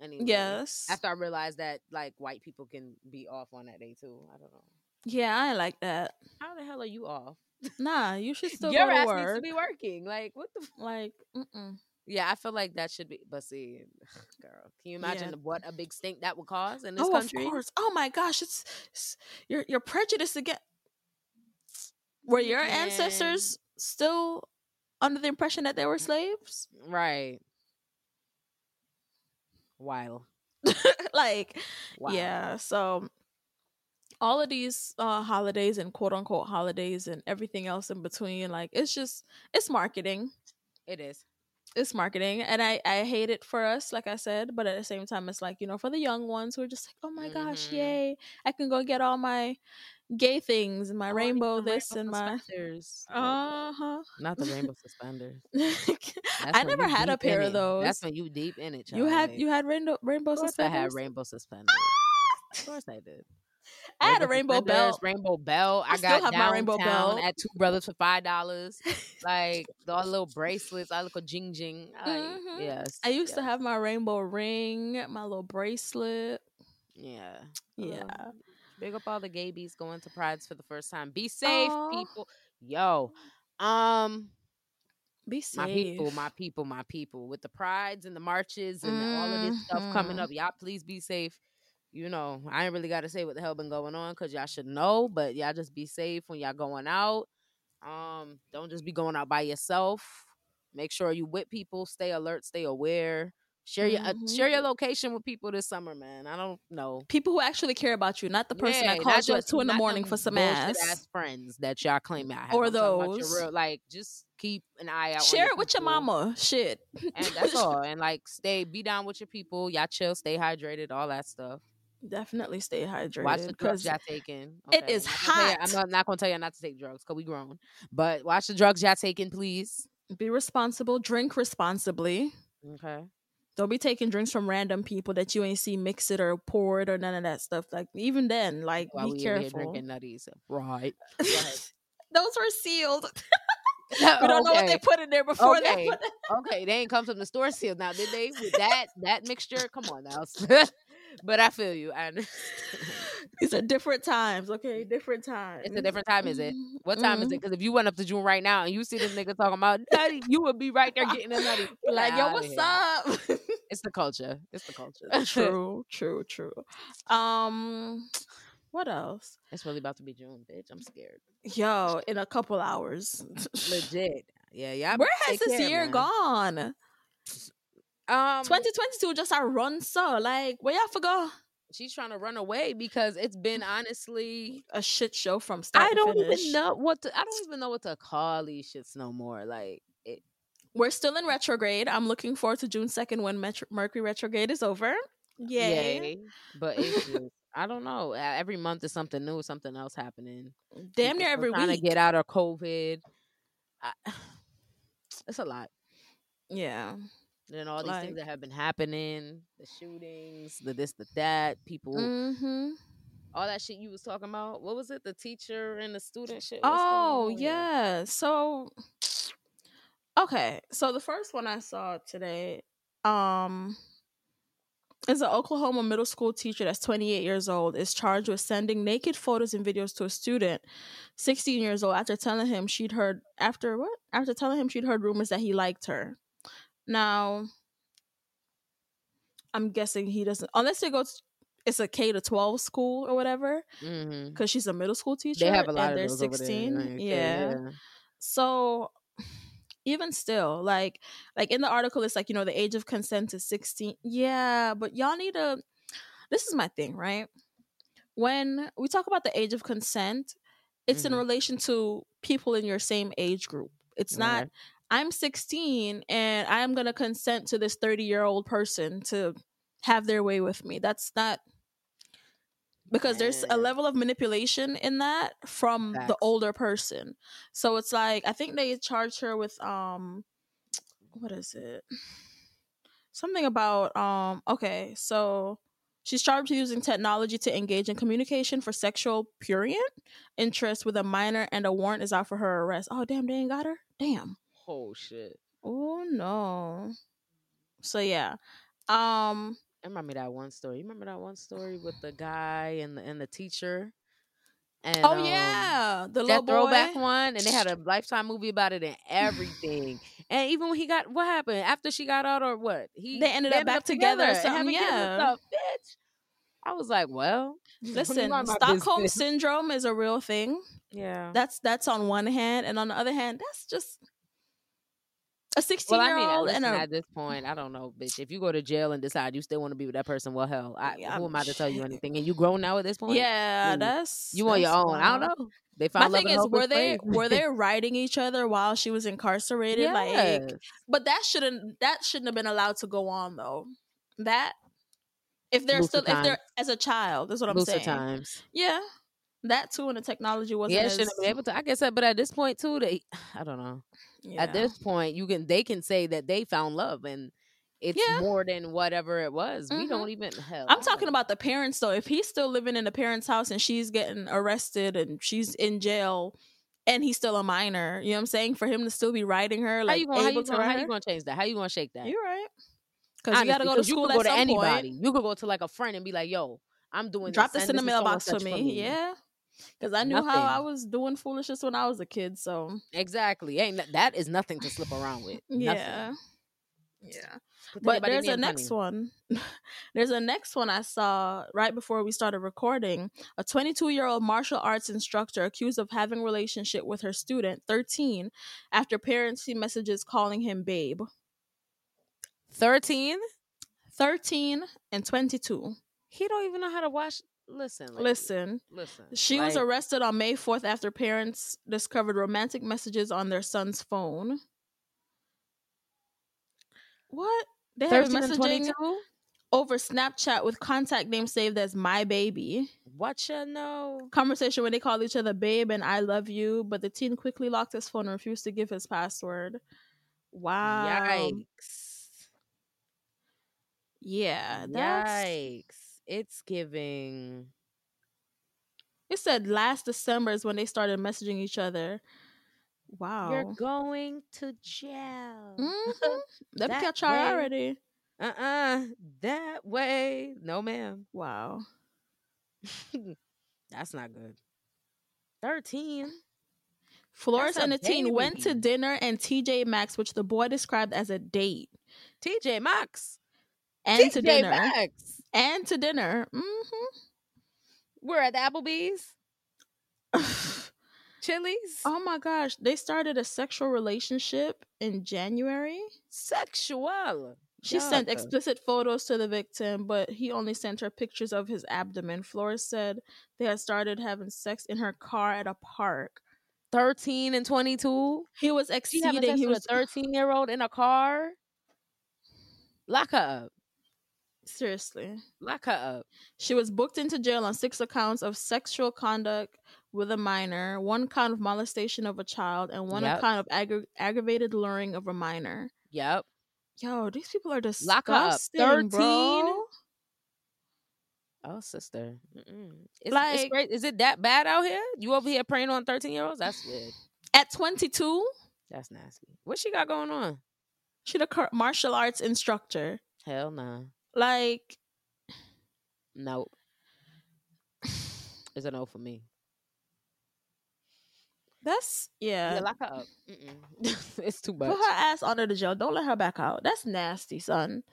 [SPEAKER 2] anyway.
[SPEAKER 1] yes.
[SPEAKER 2] After I realized that like white people can be off on that day too. I don't know.
[SPEAKER 1] Yeah, I like that.
[SPEAKER 2] How the hell are you off?
[SPEAKER 1] Nah, you should still
[SPEAKER 2] Your
[SPEAKER 1] go to
[SPEAKER 2] ass needs
[SPEAKER 1] work.
[SPEAKER 2] to be working. Like what the? F-
[SPEAKER 1] like, mm-mm.
[SPEAKER 2] yeah, I feel like that should be. But see, girl, can you imagine
[SPEAKER 1] Yeah.
[SPEAKER 2] what a big stink that would cause in this
[SPEAKER 1] oh,
[SPEAKER 2] country?
[SPEAKER 1] of course. Oh my gosh, it's, it's you're you're prejudiced again. Were your
[SPEAKER 2] Man.
[SPEAKER 1] ancestors still under the impression that they were mm, slaves?
[SPEAKER 2] Right. Wild.
[SPEAKER 1] like,
[SPEAKER 2] Wow.
[SPEAKER 1] yeah. So all of these uh, holidays and quote unquote holidays and everything else in between, like, it's just it's marketing.
[SPEAKER 2] It is.
[SPEAKER 1] It's marketing, and I I hate it for us, like I said. But at the same time, it's like you know, for the young ones who are just like, oh my gosh,
[SPEAKER 2] Mhm.
[SPEAKER 1] yay! I can go get all my gay things and my rainbow this
[SPEAKER 2] rainbow
[SPEAKER 1] and my
[SPEAKER 2] suspenders.
[SPEAKER 1] uh huh.
[SPEAKER 2] Not the rainbow suspenders.
[SPEAKER 1] I never had a pair of those.
[SPEAKER 2] That's when you deep in it.
[SPEAKER 1] you had you had rainbow rainbow
[SPEAKER 2] Of course I had rainbow suspenders. of course I did.
[SPEAKER 1] I had a rainbow belt.
[SPEAKER 2] Rainbow belt.
[SPEAKER 1] I
[SPEAKER 2] I,
[SPEAKER 1] still
[SPEAKER 2] got
[SPEAKER 1] have my rainbow belt.
[SPEAKER 2] at Two Brothers for five dollars. like all the little bracelets. I look a jing jing. Like,
[SPEAKER 1] Mhm.
[SPEAKER 2] Yes.
[SPEAKER 1] I used to have my rainbow ring, my little bracelet.
[SPEAKER 2] Yeah.
[SPEAKER 1] Yeah.
[SPEAKER 2] Uh, big up all the gaybies going to prides for the first time. Be safe,
[SPEAKER 1] Aw.
[SPEAKER 2] people. Yo. Um.
[SPEAKER 1] Be safe.
[SPEAKER 2] my people, my people, my people, with the prides and the marches and all of this stuff coming
[SPEAKER 1] Mhm.
[SPEAKER 2] up. Y'all, please be safe. You know, I ain't really got to say what the hell been going on because y'all should know, but y'all just be safe when y'all going out. Um, don't just be going out by yourself. Make sure you with people. Stay alert. Stay aware. Share your uh,
[SPEAKER 1] Mhm.
[SPEAKER 2] share your location with people this summer, man. I don't know.
[SPEAKER 1] People who actually care about you, not the person
[SPEAKER 2] Yeah,
[SPEAKER 1] that calls you at two in the morning for some
[SPEAKER 2] bullshit
[SPEAKER 1] ass.
[SPEAKER 2] friends that y'all claim y'all have.
[SPEAKER 1] Or
[SPEAKER 2] I'm talking about your
[SPEAKER 1] those.
[SPEAKER 2] real, like just keep an eye out.
[SPEAKER 1] Share it with your mama. Shit.
[SPEAKER 2] and that's all. And like, stay, be down with your people. Y'all chill, stay hydrated, all that stuff.
[SPEAKER 1] Definitely stay hydrated.
[SPEAKER 2] Watch the drugs y'all taking.
[SPEAKER 1] it is
[SPEAKER 2] I'm not gonna tell you-
[SPEAKER 1] hot.
[SPEAKER 2] I'm not, not gonna tell you not to take drugs because we grown. But watch the drugs y'all taking, please.
[SPEAKER 1] Be responsible. Drink responsibly.
[SPEAKER 2] Okay.
[SPEAKER 1] Don't be taking drinks from random people that you ain't see mix it or pour it or none of that stuff. Like even then, like
[SPEAKER 2] While
[SPEAKER 1] be careful.
[SPEAKER 2] drinking nutties, right?
[SPEAKER 1] Those were sealed. we don't know what they put in there before
[SPEAKER 2] Okay.
[SPEAKER 1] they put
[SPEAKER 2] Okay, they ain't come from the store sealed now, did they? With that that mixture, come on now. but I feel you. I.
[SPEAKER 1] These are different times, okay? Different times.
[SPEAKER 2] It's a different time, is it?
[SPEAKER 1] Mhm,
[SPEAKER 2] What time is
[SPEAKER 1] mhm.
[SPEAKER 2] it? Because if you went up to June right now and you see this nigga talking about nutty, you would be right there getting a nutty.
[SPEAKER 1] Like, yo, what's up?
[SPEAKER 2] It's the culture. It's the culture.
[SPEAKER 1] true, true, true. Um, what else?
[SPEAKER 2] it's really about to be June, bitch. I'm scared.
[SPEAKER 1] Yo, in a couple hours.
[SPEAKER 2] Legit. Yeah, yeah.
[SPEAKER 1] Where has this year gone?
[SPEAKER 2] Um,
[SPEAKER 1] 2022 just a run so like where y'all forgot
[SPEAKER 2] She's trying to run away because it's been honestly.
[SPEAKER 1] a shit show from start
[SPEAKER 2] I don't
[SPEAKER 1] finish.
[SPEAKER 2] even know what to. I don't even know what to call these shits no more. Like it.
[SPEAKER 1] We're still in retrograde. I'm looking forward to June 2nd when Metro- Mercury retrograde is over. Yay.
[SPEAKER 2] Yay. But it's just, I don't know. Every month is something new, something else happening.
[SPEAKER 1] Damn
[SPEAKER 2] People
[SPEAKER 1] near every
[SPEAKER 2] trying
[SPEAKER 1] week.
[SPEAKER 2] to get out of COVID. I, it's a lot.
[SPEAKER 1] yeah.
[SPEAKER 2] And all these things that have been happening, the shootings, the this, the that, people,
[SPEAKER 1] Mm-hmm.
[SPEAKER 2] all that shit you was talking about. What was it? The teacher and the student shit.
[SPEAKER 1] Oh, yeah. So okay. So the first one I saw today um is an Oklahoma middle school teacher that's 28 years old is charged with sending naked photos and videos to a student 16 years old after telling him she'd heard after what? After telling him she'd heard rumors that he liked her. Now I'm guessing he doesn't unless it goes it's a K to 12 school or whatever because she's a middle school teacher
[SPEAKER 2] They have a lot
[SPEAKER 1] and
[SPEAKER 2] of
[SPEAKER 1] they're
[SPEAKER 2] those over there,
[SPEAKER 1] 16
[SPEAKER 2] like,
[SPEAKER 1] yeah. so even still like like in the article it's like you know the age of consent is 16 yeah but y'all need to this is my thing right when we talk about the age of consent it's in
[SPEAKER 2] Mhm.
[SPEAKER 1] relation to people in your same age group it's not
[SPEAKER 2] Right.
[SPEAKER 1] I'm 16 and i'm going to consent to this 30 year old person to have their way with me. That's not because there's a level of manipulation in that from the older person. So it's like i think they charged her with um what is it? Something about um okay so she's charged with using technology to engage in communication for sexual prurient interest with a minor and a warrant is out for her arrest. Oh damn they ain't got her? Damn
[SPEAKER 2] Oh shit.
[SPEAKER 1] oh no so yeah um
[SPEAKER 2] I remember that one story. You remember that one story with the guy and the and the teacher, And,
[SPEAKER 1] oh
[SPEAKER 2] um,
[SPEAKER 1] yeah, the
[SPEAKER 2] that
[SPEAKER 1] little
[SPEAKER 2] throwback
[SPEAKER 1] boy.
[SPEAKER 2] one, and they had a lifetime movie about it and everything. and even when he got what happened after she got out or what, he
[SPEAKER 1] They ended up back together or
[SPEAKER 2] and
[SPEAKER 1] something,
[SPEAKER 2] having kids and
[SPEAKER 1] yeah.
[SPEAKER 2] stuff, bitch. I was like, well,
[SPEAKER 1] Listen, Stockholm
[SPEAKER 2] business.
[SPEAKER 1] syndrome is a real thing.
[SPEAKER 2] yeah.
[SPEAKER 1] That's that's on one hand, and on the other hand, that's just a
[SPEAKER 2] Well,
[SPEAKER 1] sixteen
[SPEAKER 2] I
[SPEAKER 1] year
[SPEAKER 2] mean,
[SPEAKER 1] old and a
[SPEAKER 2] at this point, I don't know, bitch. If you go to jail and decide you still want to be with that person, well, hell, I,
[SPEAKER 1] Yeah,
[SPEAKER 2] who am I to tell you anything? And you grown now at this point.
[SPEAKER 1] yeah,
[SPEAKER 2] Mm.
[SPEAKER 1] that's
[SPEAKER 2] you on your own. I don't know. They
[SPEAKER 1] My
[SPEAKER 2] found love
[SPEAKER 1] thing
[SPEAKER 2] in
[SPEAKER 1] is, were they were they writing each other while she was incarcerated? Like, but that shouldn't that shouldn't have been allowed to go on though. That if they're
[SPEAKER 2] Looser
[SPEAKER 1] still if they're as a child, that's what I'm
[SPEAKER 2] Looser
[SPEAKER 1] saying.
[SPEAKER 2] times.
[SPEAKER 1] Yeah, that too, and the technology wasn't
[SPEAKER 2] Yeah,
[SPEAKER 1] as
[SPEAKER 2] shouldn't been able to. I guess, that, but at this point too, they, I don't know.
[SPEAKER 1] yeah.
[SPEAKER 2] At this point, you can they can say that they found love and it's
[SPEAKER 1] Yeah.
[SPEAKER 2] more than whatever it was. We
[SPEAKER 1] Mhm.
[SPEAKER 2] don't even hell.
[SPEAKER 1] I'm talking about the parents though. If he's still living in the parents' house and she's getting arrested and she's in jail and he's still a minor, you know what I'm saying? For him to still be writing her,
[SPEAKER 2] how you gonna how you gonna, how you
[SPEAKER 1] her,
[SPEAKER 2] gonna change that? How you gonna shake that?
[SPEAKER 1] you're right. Because you got to go to school
[SPEAKER 2] you could go
[SPEAKER 1] at
[SPEAKER 2] to
[SPEAKER 1] some
[SPEAKER 2] anybody.
[SPEAKER 1] point.
[SPEAKER 2] You could go to like a friend and be like, "Yo, I'm doing
[SPEAKER 1] Drop
[SPEAKER 2] this.
[SPEAKER 1] this in the
[SPEAKER 2] this so and
[SPEAKER 1] mailbox for me. Yeah. Because I knew how I was doing foolishness when I was a kid. So
[SPEAKER 2] Exactly. Ain't that- that is nothing to slip around with.
[SPEAKER 1] yeah,
[SPEAKER 2] Nothing.
[SPEAKER 1] yeah. But there's a next one. there's a next one I saw right before we started recording. A 22 year old martial arts instructor accused of having relationship with her student, 13, after parents see messages calling him babe.
[SPEAKER 2] Thirteen.
[SPEAKER 1] 13 and 22.
[SPEAKER 2] He don't even know how to watch. Listen. like,
[SPEAKER 1] Listen,
[SPEAKER 2] Listen.
[SPEAKER 1] she was arrested on May 4th after parents discovered romantic messages on their son's phone. What? They have messaging over Snapchat with contact name saved as my baby.
[SPEAKER 2] What you know?
[SPEAKER 1] Conversation where they called each other babe and I love you, but the teen quickly locked his phone and refused to give his password. Wow.
[SPEAKER 2] Yikes.
[SPEAKER 1] Yeah, that's
[SPEAKER 2] Yikes. It's giving.
[SPEAKER 1] it said last December is when they started messaging each other. Wow.
[SPEAKER 2] You're going to jail.
[SPEAKER 1] Mhm. Let me catch her already.
[SPEAKER 2] Uh-uh. That way. No, ma'am.
[SPEAKER 1] Wow.
[SPEAKER 2] That's not good. 13.
[SPEAKER 1] Flores and the teen went to dinner and TJ Maxx, which the boy described as a date,
[SPEAKER 2] TJ Maxx.
[SPEAKER 1] And to dinner.
[SPEAKER 2] Maxx.
[SPEAKER 1] And to dinner. hmm
[SPEAKER 2] We're at the Applebee's. Chili's.
[SPEAKER 1] oh my gosh. They started a sexual relationship in January.
[SPEAKER 2] Sexual.
[SPEAKER 1] She sent explicit photos to the victim, but he only sent her pictures of his abdomen. Flores said they had started having sex in her car at a park.
[SPEAKER 2] 13 and 22.
[SPEAKER 1] He was exceeding. He was
[SPEAKER 2] a 13 year old in a car. Lock her up.
[SPEAKER 1] Seriously.
[SPEAKER 2] Lock her up.
[SPEAKER 1] She was booked into jail on six accounts of sexual conduct with a minor, one count of molestation of a child, and one
[SPEAKER 2] Yep.
[SPEAKER 1] count of aggra- aggravated luring of a minor.
[SPEAKER 2] Yep.
[SPEAKER 1] Yo, these people are disgusting,
[SPEAKER 2] Lock up. 13?
[SPEAKER 1] bro.
[SPEAKER 2] Oh, sister. It's,
[SPEAKER 1] Like-
[SPEAKER 2] it's great. Is it that bad out here? You over here preying on 13 year olds? That's weird.
[SPEAKER 1] At 22,
[SPEAKER 2] That's nasty. What she got going on?
[SPEAKER 1] she the cur- martial arts instructor.
[SPEAKER 2] Hell nah.
[SPEAKER 1] Like,
[SPEAKER 2] no. It's a no for me.
[SPEAKER 1] that's yeah.
[SPEAKER 2] Yeah, lock her up. It's too much.
[SPEAKER 1] Put her ass under the jail. Don't let her back out. That's nasty, son.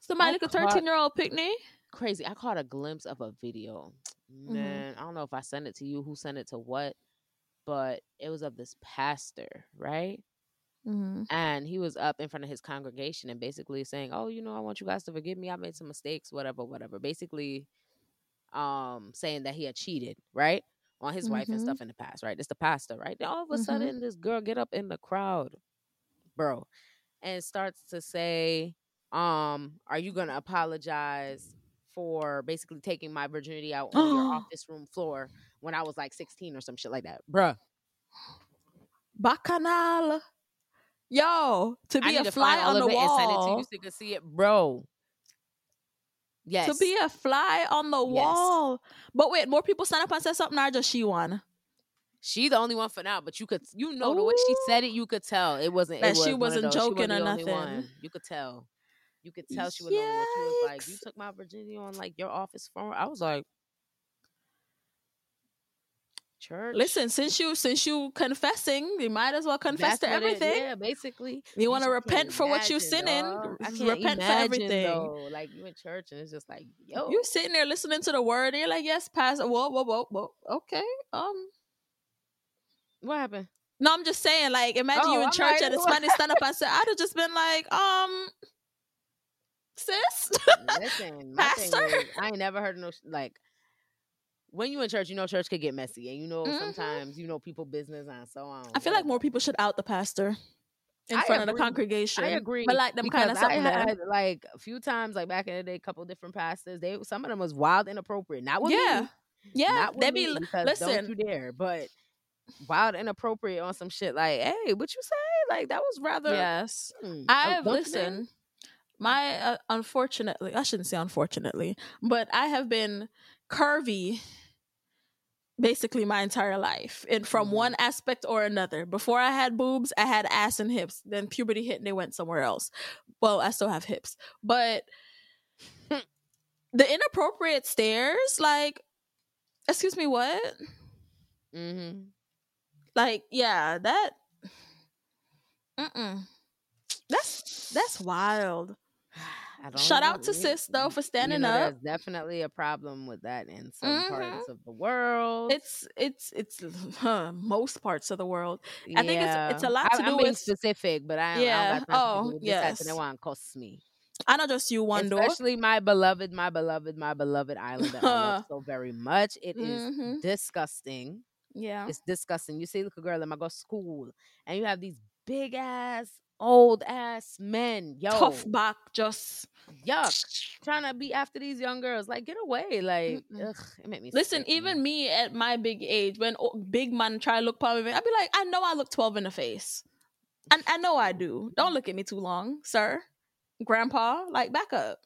[SPEAKER 1] Somebody
[SPEAKER 2] I
[SPEAKER 1] like a 13 year old picnic.
[SPEAKER 2] Crazy. I caught a glimpse of a video.
[SPEAKER 1] Mm-hmm.
[SPEAKER 2] Man, I don't know if I sent it to you, who sent it to what, but it was of this pastor, right?
[SPEAKER 1] Mm-hmm.
[SPEAKER 2] and he was up in front of his congregation and basically saying oh you know i want you guys to forgive me i made some mistakes whatever whatever basically um saying that he had cheated right on his wife and
[SPEAKER 1] Mhm.
[SPEAKER 2] stuff in the past right it's the pastor right then all of a
[SPEAKER 1] Mhm.
[SPEAKER 2] sudden this girl get up in the crowd bro and starts to say um are you gonna apologize for basically taking my virginity out on your office room floor when i was like 16 or some shit like that bruh
[SPEAKER 1] Bacchanal. Yo, to be a fly on the
[SPEAKER 2] and send it to
[SPEAKER 1] wall.
[SPEAKER 2] you so you can see it, bro. Yes.
[SPEAKER 1] To be a fly on the
[SPEAKER 2] Yes.
[SPEAKER 1] wall. But wait, more people sign up and say something, or just she won?
[SPEAKER 2] she the only one for now, but you could you know the way she said it, you could tell it wasn't
[SPEAKER 1] That
[SPEAKER 2] it
[SPEAKER 1] she
[SPEAKER 2] was of
[SPEAKER 1] wasn't.
[SPEAKER 2] She
[SPEAKER 1] joking
[SPEAKER 2] wasn't
[SPEAKER 1] or nothing.
[SPEAKER 2] You could tell. You could tell she was the only one. She was like, You took my virginity on like your office phone. I was like, Church.
[SPEAKER 1] Listen, since you since you confessing, you might as well confess
[SPEAKER 2] That's
[SPEAKER 1] to
[SPEAKER 2] what it-
[SPEAKER 1] everything.
[SPEAKER 2] yeah, basically.
[SPEAKER 1] You want to repent for what you
[SPEAKER 2] imagine,
[SPEAKER 1] sinning.
[SPEAKER 2] dog. I can't
[SPEAKER 1] Repent for everything.
[SPEAKER 2] Though. Like you in church and it's just like, yo,
[SPEAKER 1] You sitting there listening to the word, and you're like, "Yes, pastor." Whoa, whoa, whoa, whoa. Okay. Um.
[SPEAKER 2] what happened?
[SPEAKER 1] No, I'm just saying. Like, imagine
[SPEAKER 2] Oh,
[SPEAKER 1] you in
[SPEAKER 2] I'm
[SPEAKER 1] church
[SPEAKER 2] like,
[SPEAKER 1] and it's somebody stand up and say, "I'd have just been like, um, sis."
[SPEAKER 2] Listen,
[SPEAKER 1] Pastor?
[SPEAKER 2] is, I ain't never heard of no like. When you in church, you know church could get messy, and you know
[SPEAKER 1] Mhm.
[SPEAKER 2] sometimes you know people business and so on.
[SPEAKER 1] I feel like more people should out the pastor in
[SPEAKER 2] I
[SPEAKER 1] front of the congregation.
[SPEAKER 2] I agree.
[SPEAKER 1] but like them kind of
[SPEAKER 2] I
[SPEAKER 1] something
[SPEAKER 2] had like a few times, like back in the day, a couple different pastors. They some of them was wild, inappropriate. Not with
[SPEAKER 1] Yeah,
[SPEAKER 2] me,
[SPEAKER 1] yeah. They be listen.
[SPEAKER 2] don't you dare. But wild, inappropriate on some shit. Like, hey, what you say? Like that was rather.
[SPEAKER 1] yes.
[SPEAKER 2] hmm,
[SPEAKER 1] I've
[SPEAKER 2] don't
[SPEAKER 1] listen. My uh, unfortunately, I shouldn't say unfortunately, but I have been curvy basically my entire life, and from
[SPEAKER 2] Mhm.
[SPEAKER 1] one aspect or another. Before I had boobs, I had ass and hips. Then puberty hit, and they went somewhere else. Well, I still have hips, but the inappropriate stares, like, excuse me, what?
[SPEAKER 2] mm-hmm.
[SPEAKER 1] Like, yeah, that. Mm-mm. That's that's wild. Shout
[SPEAKER 2] know,
[SPEAKER 1] out to sis though for
[SPEAKER 2] you
[SPEAKER 1] standing
[SPEAKER 2] know,
[SPEAKER 1] up.
[SPEAKER 2] There's definitely a problem with that in some
[SPEAKER 1] Mhm.
[SPEAKER 2] parts of the world.
[SPEAKER 1] It's it's it's huh, most parts of the world. I think it's- it's a lot
[SPEAKER 2] I,
[SPEAKER 1] to
[SPEAKER 2] I'm
[SPEAKER 1] do
[SPEAKER 2] being
[SPEAKER 1] with-
[SPEAKER 2] specific, but I,
[SPEAKER 1] Yeah.
[SPEAKER 2] I
[SPEAKER 1] Oh,
[SPEAKER 2] to do this type
[SPEAKER 1] yes.
[SPEAKER 2] and one want to cost me.
[SPEAKER 1] I know just you one door.
[SPEAKER 2] Especially my beloved, my beloved, my beloved island that I love so very much. It is
[SPEAKER 1] Mhm.
[SPEAKER 2] disgusting.
[SPEAKER 1] Yeah.
[SPEAKER 2] It's disgusting. You see, look a girl, let me go to school, and you have these big ass, old ass men, yo,
[SPEAKER 1] Tough back just
[SPEAKER 2] yuck, trying to be after these young girls. Like, get away! Like, ugh, it made me.
[SPEAKER 1] listen,
[SPEAKER 2] sick, man.
[SPEAKER 1] even me at my big age, when big man try to look me, I'd be like, I know I look 12 in the face. And I know I do. Don't look at me too long, sir. Grandpa, like back up.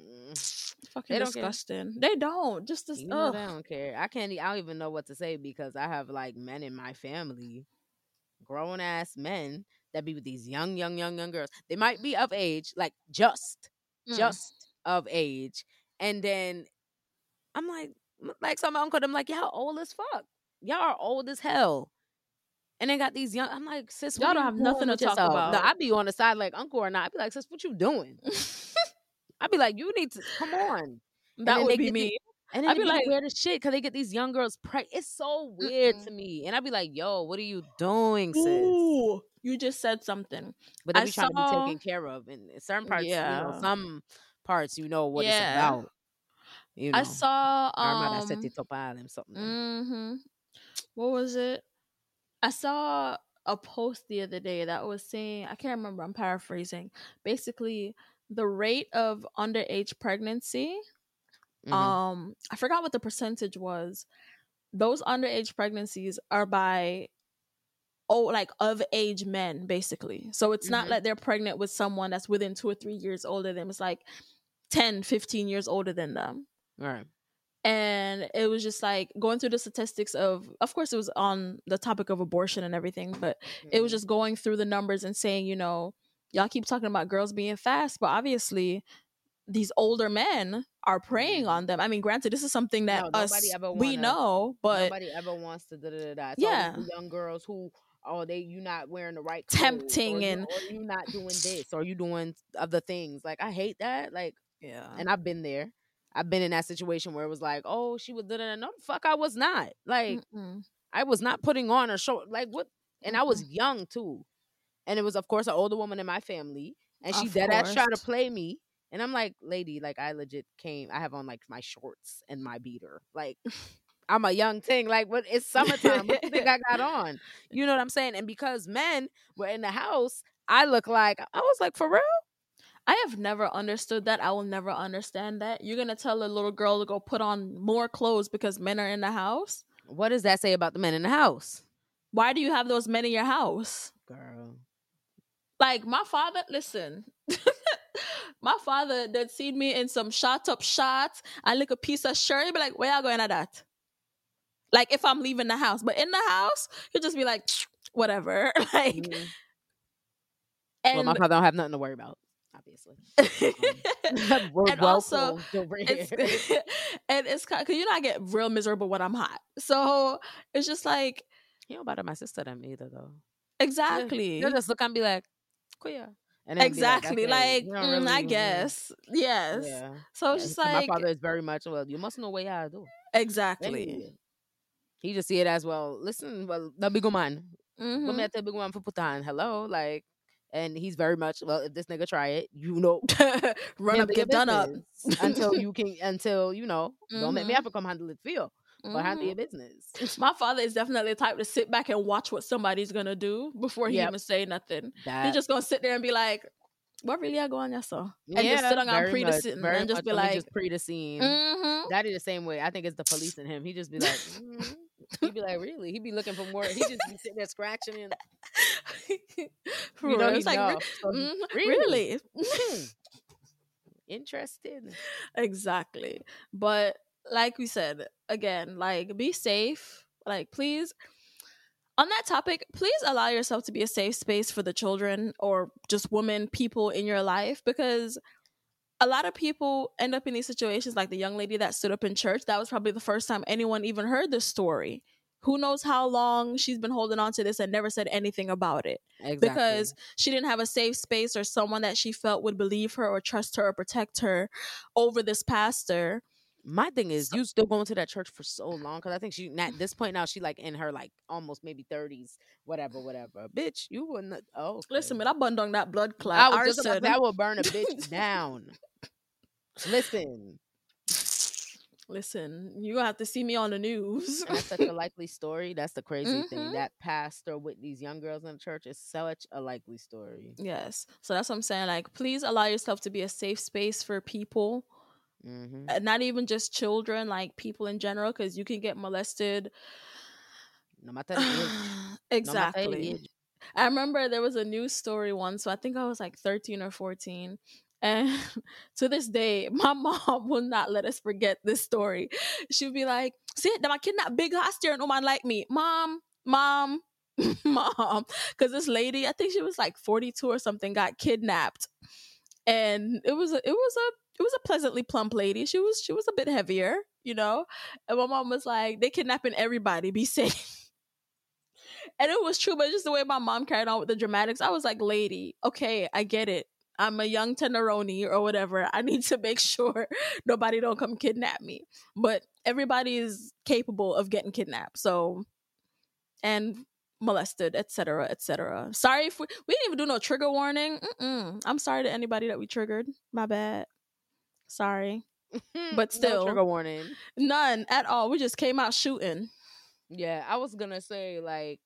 [SPEAKER 2] Mm,
[SPEAKER 1] Fucking
[SPEAKER 2] They care.
[SPEAKER 1] disgusting. They don't. Just this
[SPEAKER 2] you know, they don't care. I can't. I don't even know what to say because I have like men in my family, grown ass men that be with these young, young, young, young girls. They might be of age, like just,
[SPEAKER 1] Mm.
[SPEAKER 2] just of age, and then I'm like, like so my uncle. I'm like, y'all old as fuck. Y'all are old as hell. And they got these young. I'm like, sis,
[SPEAKER 1] Y'all don't have nothing to talk
[SPEAKER 2] yourself? No,
[SPEAKER 1] about.
[SPEAKER 2] I be on the side like uncle or not. I'd be like, sis, what you doing? I'd be like, you need to come on.
[SPEAKER 1] that would be me.
[SPEAKER 2] And
[SPEAKER 1] I'd be like-
[SPEAKER 2] weird as shit because they get these young girls pregnant. It's so weird to me. And I'd be like, yo, what are you doing, sis?
[SPEAKER 1] Ooh, you just said something.
[SPEAKER 2] But they
[SPEAKER 1] I
[SPEAKER 2] be trying to be taken care of. And in certain parts, you
[SPEAKER 1] Yeah.
[SPEAKER 2] know, some parts, you know what
[SPEAKER 1] Yeah.
[SPEAKER 2] it's about. You know,
[SPEAKER 1] I saw um
[SPEAKER 2] something.
[SPEAKER 1] hmm What was it? I saw a post the other day that was saying I can't remember. I'm paraphrasing. Basically, the rate of underage pregnancy.
[SPEAKER 2] Mhm.
[SPEAKER 1] Um, I forgot what the percentage was. Those underage pregnancies are by oh like of age men basically so it's not
[SPEAKER 2] Mhm.
[SPEAKER 1] like they're pregnant with someone that's within two or three years older than them it's like 10 15 years older than them
[SPEAKER 2] right.
[SPEAKER 1] and it was just like going through the statistics of of course it was on the topic of abortion and everything but it was
[SPEAKER 2] Mhm.
[SPEAKER 1] just going through the numbers and saying you know y'all keep talking about girls being fast but obviously these older men are preying
[SPEAKER 2] Mhm.
[SPEAKER 1] on them i mean granted this is something that
[SPEAKER 2] No,
[SPEAKER 1] us
[SPEAKER 2] ever
[SPEAKER 1] we
[SPEAKER 2] wanna-
[SPEAKER 1] know but
[SPEAKER 2] Nobody ever wants to da da da da.
[SPEAKER 1] Yeah.
[SPEAKER 2] young girls who oh they you not wearing the right
[SPEAKER 1] Tempting
[SPEAKER 2] clothes,
[SPEAKER 1] and-
[SPEAKER 2] or you not doing this or you doing other things. Like I hate that. Like
[SPEAKER 1] yeah
[SPEAKER 2] and I've been there. I've been in that situation where it was like, oh, she was da da da. No, fuck, I was not. Like
[SPEAKER 1] Mm-mm.
[SPEAKER 2] I was not putting on a show. Like what? And I was young too. And it was of course an older woman in my family, and she
[SPEAKER 1] Of
[SPEAKER 2] dead ass tried to play me. And I'm like, lady, like I legit came. I have on like my shorts and my beater. Like I'm a young thing. Like what? It's summertime. what do you think I got on? You know what I'm saying? And because men were in the house, I look like I was like for real.
[SPEAKER 1] I have never understood that. I will never understand that. You're gonna tell a little girl to go put on more clothes because men are in the house.
[SPEAKER 2] What does that say about the men in the house,
[SPEAKER 1] Why do you have those men in your house?
[SPEAKER 2] girl?
[SPEAKER 1] Like my father, listen. my father that seen me in some shot up shots and like a piece of shirt, he'd be like, Where y'all going at that? Like if I'm leaving the house. But in the house, he'll just be like, whatever. like
[SPEAKER 2] Mhm.
[SPEAKER 1] and
[SPEAKER 2] well, my father don't have nothing to worry about. Obviously. Um,
[SPEAKER 1] and also, it's and it's because you know I get real miserable when I'm hot, so it's just like
[SPEAKER 2] He don't bother my sister them either though.
[SPEAKER 1] exactly,
[SPEAKER 2] He'll just look and be like, queer. And be like,
[SPEAKER 1] exactly,
[SPEAKER 2] "Okay,
[SPEAKER 1] like mm, I
[SPEAKER 2] really- mm."
[SPEAKER 1] guess, yes.
[SPEAKER 2] Yeah.
[SPEAKER 1] So
[SPEAKER 2] Yeah,
[SPEAKER 1] just like
[SPEAKER 2] my father is very much well. You must know what I do.
[SPEAKER 1] exactly.
[SPEAKER 2] Anyway, He just see it as well. Listen, well, the big man.
[SPEAKER 1] Mhm.
[SPEAKER 2] Go me at the big man for put on. Hello, like, and he's very much well. If this nigga try it, you know,
[SPEAKER 1] Run up, get done up.
[SPEAKER 2] until you can. Until you know, don't make me
[SPEAKER 1] Mhm.
[SPEAKER 2] have to come handle it for you, handle
[SPEAKER 1] Mhm.
[SPEAKER 2] your business.
[SPEAKER 1] My father is definitely the type to sit back and watch what somebody's gonna do before he
[SPEAKER 2] Yep.
[SPEAKER 1] even say nothing.
[SPEAKER 2] That,
[SPEAKER 1] He's just gonna sit there and be like, "What really are going on, so?" And just sit on
[SPEAKER 2] very
[SPEAKER 1] pre
[SPEAKER 2] very
[SPEAKER 1] and just be like,
[SPEAKER 2] just pre the scene.
[SPEAKER 1] "Mm-hmm."
[SPEAKER 2] Daddy the same way. I think it's the police in him. He just be like, "Mhm." he'd be like, really? He'd be looking for more. He just be sitting there scratching and
[SPEAKER 1] For
[SPEAKER 2] you know
[SPEAKER 1] real.
[SPEAKER 2] he
[SPEAKER 1] like,
[SPEAKER 2] know. So
[SPEAKER 1] mhm,
[SPEAKER 2] really?
[SPEAKER 1] really?
[SPEAKER 2] Hmm. Interested.
[SPEAKER 1] exactly. But like we said, again, like be safe. Like please on that topic, please allow yourself to be a safe space for the children or just women, people in your life because a lot of people end up in these situations like the young lady that stood up in church. That was probably the first time anyone even heard this story. Who knows how long she's been holding on to this and never said anything about it
[SPEAKER 2] Exactly.
[SPEAKER 1] because she didn't have a safe space or someone that she felt would believe her or trust her or protect her over this pastor.
[SPEAKER 2] My thing is, you still going to that church for so long? Because I think she at this point now she like in her like almost maybe thirties, whatever, whatever. Bitch, you wouldn't. Oh, okay.
[SPEAKER 1] Listen, man, I burned on that blood
[SPEAKER 2] I
[SPEAKER 1] clot.
[SPEAKER 2] was just about to say, I will burn a bitch down. Listen,
[SPEAKER 1] Listen, you gonna have to see me on the news.
[SPEAKER 2] and that's such a likely story. That's the crazy thing.
[SPEAKER 1] Mhm.
[SPEAKER 2] That pastor with these young girls in the church is such a likely story.
[SPEAKER 1] yes, so that's what I'm saying. Like, please allow yourself to be a safe space for people,
[SPEAKER 2] hmm
[SPEAKER 1] uh, not even just children, like people in general, because you can get molested.
[SPEAKER 2] No matter age. No matter
[SPEAKER 1] exactly. I remember there was a news story once, so I think I was like 13 or 14. And to this day, my mom will not let us forget this story. She'll be like, see, them I kidnap big hostia and no man like me. Mom, mom, mom. Because this lady, I think she was like 42 or something, got kidnapped. And it was a it was a it was a pleasantly plump lady. She was she was a bit heavier, you know. And my mom was like, they kidnapping everybody, be safe. And it was true, but just the way my mom carried on with the dramatics, I was like, lady, okay, I get it. I'm a young tenderoni or whatever. I need to make sure nobody don't come kidnap me. But everybody is capable of getting kidnapped. So and molested, etc., etc. Sorry if we, we didn't even do no trigger warning. Mm-mm. I'm sorry to anybody that we triggered. My bad. Sorry. But still No
[SPEAKER 2] trigger warning.
[SPEAKER 1] None at all. We just came out shooting.
[SPEAKER 2] Yeah, I was gonna say like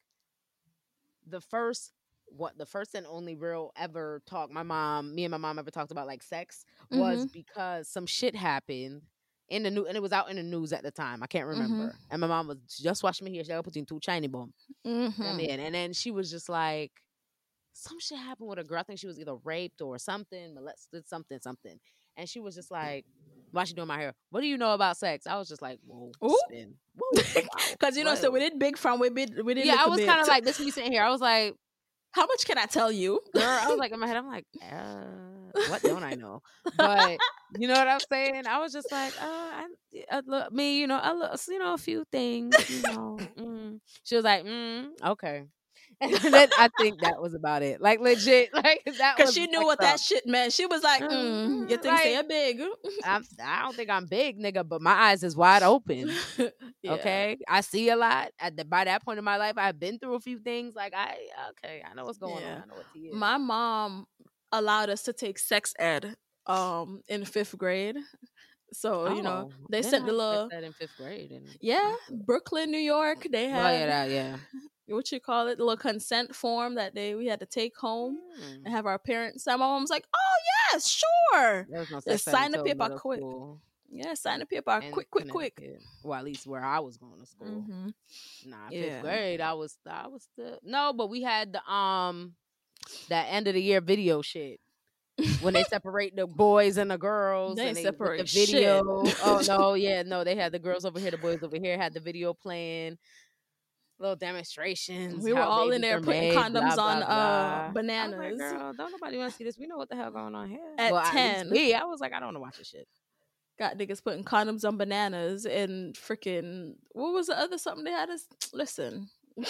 [SPEAKER 2] the first what the first and only real ever talk my mom, me and my mom ever talked about like sex was
[SPEAKER 1] Mm-hmm.
[SPEAKER 2] because some shit happened in the new and it was out in the news at the time. I can't
[SPEAKER 1] Mm-hmm.
[SPEAKER 2] remember. And my mom was just watching me here. She was putting two Chinese bomb.
[SPEAKER 1] Mhm.
[SPEAKER 2] I mean, and then she was just like, some shit happened with a girl. I think she was either raped or something, molested, something, something. And she was just like, why she doing my hair? What do you know about sex? I was just like, whoa,
[SPEAKER 1] Ooh.
[SPEAKER 2] spin. Whoa, wow,
[SPEAKER 1] Cause you know, so we did big from we did we did.
[SPEAKER 2] Yeah, I was kind of like this. Me sitting here, I was like,
[SPEAKER 1] how much can I tell you?
[SPEAKER 2] girl. I was like in my head, I'm like, uh, what don't I know? But you know what I'm saying? I was just like, uh, I, I look, me, you know, I look, you know, a few things, you know. mm. She was like, mm, okay. And then I think that was about it. Like legit, like that.
[SPEAKER 1] Cause she knew what that shit meant. She was like, mm, "You think they're big?"
[SPEAKER 2] I'm, I don't think I'm big, nigga, but my eyes is wide open.
[SPEAKER 1] Yeah.
[SPEAKER 2] Okay, I see a lot. At the, by that point in my life, I've been through a few things. Like I, okay, I know what's going
[SPEAKER 1] Yeah.
[SPEAKER 2] on. I know what is.
[SPEAKER 1] My mom allowed us to take sex ed um in fifth grade. So you know
[SPEAKER 2] Oh,
[SPEAKER 1] they sent the little
[SPEAKER 2] in fifth grade. And,
[SPEAKER 1] yeah Brooklyn, New York. They
[SPEAKER 2] oh
[SPEAKER 1] had
[SPEAKER 2] yeah, that, yeah.
[SPEAKER 1] What you call it, the little consent form that they we had to take home
[SPEAKER 2] Mm.
[SPEAKER 1] and have our parents. sign. my mom was like, "Oh yes, sure,
[SPEAKER 2] There was no sex
[SPEAKER 1] sign the paper quick.
[SPEAKER 2] school
[SPEAKER 1] yeah, sign the paper
[SPEAKER 2] in
[SPEAKER 1] quick, quick, quick."
[SPEAKER 2] Well, at least where I was going to school.
[SPEAKER 1] hmm
[SPEAKER 2] Nah,
[SPEAKER 1] Yeah.
[SPEAKER 2] fifth grade, I was, I was still no, but we had the um, that end of the year video shit. when they separate the boys and the girls,
[SPEAKER 1] They
[SPEAKER 2] and they,
[SPEAKER 1] separate
[SPEAKER 2] the
[SPEAKER 1] shit.
[SPEAKER 2] video. oh no, yeah, no, they had the girls over here, the boys over here, had the video playing. Little demonstrations.
[SPEAKER 1] We were all in there putting
[SPEAKER 2] made,
[SPEAKER 1] condoms
[SPEAKER 2] blah,
[SPEAKER 1] on
[SPEAKER 2] blah,
[SPEAKER 1] uh
[SPEAKER 2] blah.
[SPEAKER 1] Bananas.
[SPEAKER 2] like, girl, don't nobody want to see this. We know what the hell going on here.
[SPEAKER 1] At
[SPEAKER 2] well,
[SPEAKER 1] 10.
[SPEAKER 2] me, I was like, I don't want to watch this shit.
[SPEAKER 1] Got niggas putting condoms on bananas and freaking what was the other something they had us listen.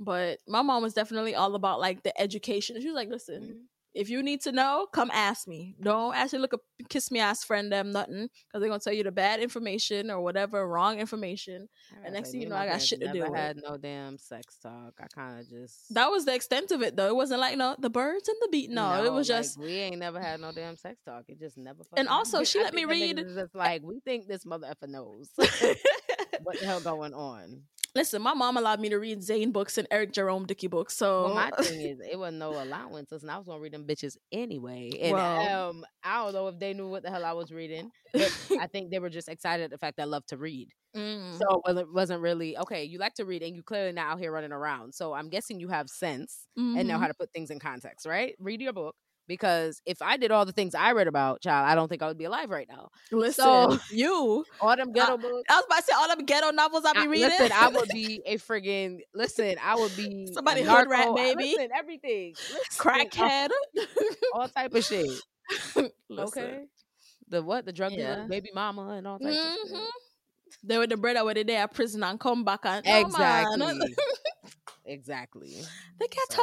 [SPEAKER 1] but my mom was definitely all about like the education. She was like, listen,
[SPEAKER 2] Mm-hmm.
[SPEAKER 1] If you need to know, come ask me. Don't actually look up, kiss me ass friend them nothing because they're gonna tell you the bad information or whatever wrong information.
[SPEAKER 2] gotta
[SPEAKER 1] next
[SPEAKER 2] say,
[SPEAKER 1] thing you know, I got shit to do with.
[SPEAKER 2] had no damn sex talk. I kind of just
[SPEAKER 1] That was the extent of it though. It wasn't like no the birds and the beat. No, it was
[SPEAKER 2] like,
[SPEAKER 1] just
[SPEAKER 2] we ain't never had no damn sex talk. It just never.
[SPEAKER 1] And also,
[SPEAKER 2] happened.
[SPEAKER 1] she
[SPEAKER 2] I
[SPEAKER 1] let me read-
[SPEAKER 2] just like we think this mother effer knows what the hell going on.
[SPEAKER 1] Listen. My mom allowed me to read Zane books and Eric Jerome Dickey books. So
[SPEAKER 2] Well, my thing is, it wasn't no allowances, and I was gonna read them bitches anyway. And
[SPEAKER 1] Well-
[SPEAKER 2] um, I don't know if they knew what the hell I was reading, but I think they were just excited at the fact that I love to read.
[SPEAKER 1] Mm.
[SPEAKER 2] So it wasn't- really okay. You like to read, and you clearly not out here running around. So I'm guessing you have sense and know how to put things in context, right? Read your book. Because if I did all the things I read about, child, I don't think I would be alive right now.
[SPEAKER 1] Listen,
[SPEAKER 2] So-
[SPEAKER 1] you.
[SPEAKER 2] All them ghetto books.
[SPEAKER 1] I was about to say all them ghetto novels I be
[SPEAKER 2] I-
[SPEAKER 1] reading.
[SPEAKER 2] Listen, I would be a friggin' listen. I would be
[SPEAKER 1] Somebody hood rat,
[SPEAKER 2] narco-
[SPEAKER 1] baby.
[SPEAKER 2] Listen, everything. Listen,
[SPEAKER 1] crackhead.
[SPEAKER 2] all, all type of shit.
[SPEAKER 1] Listen.
[SPEAKER 2] Okay, the what? The drug dealer, baby mama, and all types of
[SPEAKER 1] Mhm.
[SPEAKER 2] shit.
[SPEAKER 1] They were the where they there at prison and come back and.
[SPEAKER 2] Exactly. Exactly.
[SPEAKER 1] the ghetto.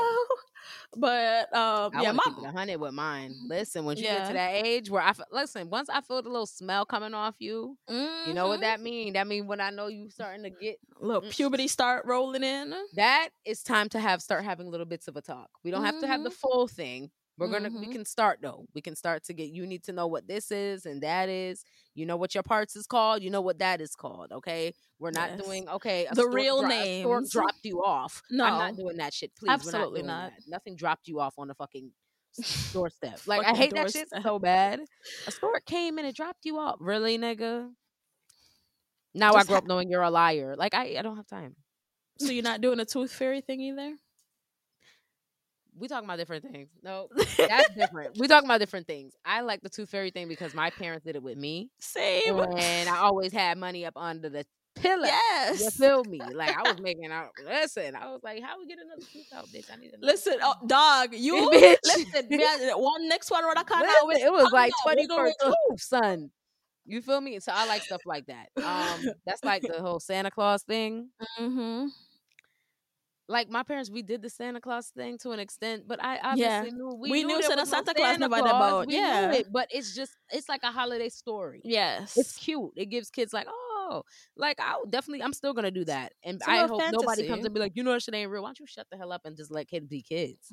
[SPEAKER 1] But um,
[SPEAKER 2] I
[SPEAKER 1] yeah, my
[SPEAKER 2] to keep it a hundred with mine. Listen, when you get to that age where I f- listen, once I feel the little smell coming off you, you know what
[SPEAKER 1] Mhm.
[SPEAKER 2] that mean? That mean when I know you starting to get
[SPEAKER 1] little
[SPEAKER 2] Mm.
[SPEAKER 1] puberty start rolling in.
[SPEAKER 2] that it's time to have start having little bits of a talk. We don't have to have the full thing. We're gonna we
[SPEAKER 1] Mhm.
[SPEAKER 2] can start though. We can start to get you need to know what this is and that is. You know what your parts is called. You know what that is called. Okay, we're not
[SPEAKER 1] Yes.
[SPEAKER 2] doing okay. a
[SPEAKER 1] The
[SPEAKER 2] stork
[SPEAKER 1] real
[SPEAKER 2] dro- stork dropped you off. No, I'm not doing that shit. Please,
[SPEAKER 1] Absolutely
[SPEAKER 2] not.
[SPEAKER 1] not.
[SPEAKER 2] That. Nothing dropped you off on the fucking doorstep. Like I
[SPEAKER 1] Fucking
[SPEAKER 2] hate that shit so bad. A stork came and it dropped you off. Really, nigga. Now
[SPEAKER 1] Just
[SPEAKER 2] I grew
[SPEAKER 1] ha-
[SPEAKER 2] up knowing you're a liar. Like I, I don't have time.
[SPEAKER 1] So you're not doing a tooth fairy thing either.
[SPEAKER 2] We talking about different things. No, that's different. we talking about different things. I like the tooth fairy thing because my parents did it with me,
[SPEAKER 1] Same.
[SPEAKER 2] and I always had money up under the pillow.
[SPEAKER 1] Yes.
[SPEAKER 2] You feel me? Like I was making out. Listen, I was like, "How we get another tooth out, bitch? I need another."
[SPEAKER 1] Listen, oh, dog, you
[SPEAKER 2] Bitch.
[SPEAKER 1] listen. me, I- One next one, what I can't
[SPEAKER 2] Listen,
[SPEAKER 1] with.
[SPEAKER 2] it was like twenty per
[SPEAKER 1] wiggle-
[SPEAKER 2] tooth, son. You feel me? So I like stuff like that. Um, that's like the whole Santa Claus thing.
[SPEAKER 1] Mhm.
[SPEAKER 2] Like my parents, we did the Santa Claus thing to an extent, but I
[SPEAKER 1] Yeah.
[SPEAKER 2] obviously knew we,
[SPEAKER 1] We
[SPEAKER 2] knew,
[SPEAKER 1] knew Santa- Santa Claus never had
[SPEAKER 2] Claus.
[SPEAKER 1] about-
[SPEAKER 2] We knew
[SPEAKER 1] yeah.
[SPEAKER 2] it, but it's just it's like a holiday story.
[SPEAKER 1] Yes.
[SPEAKER 2] It's cute. It gives kids like, oh, like I definitely, I'm still gonna do that, and I hope nobody comes
[SPEAKER 1] fantasy.
[SPEAKER 2] and be like, you know, that shit ain't real. Why don't you shut the hell up and just let kids be kids?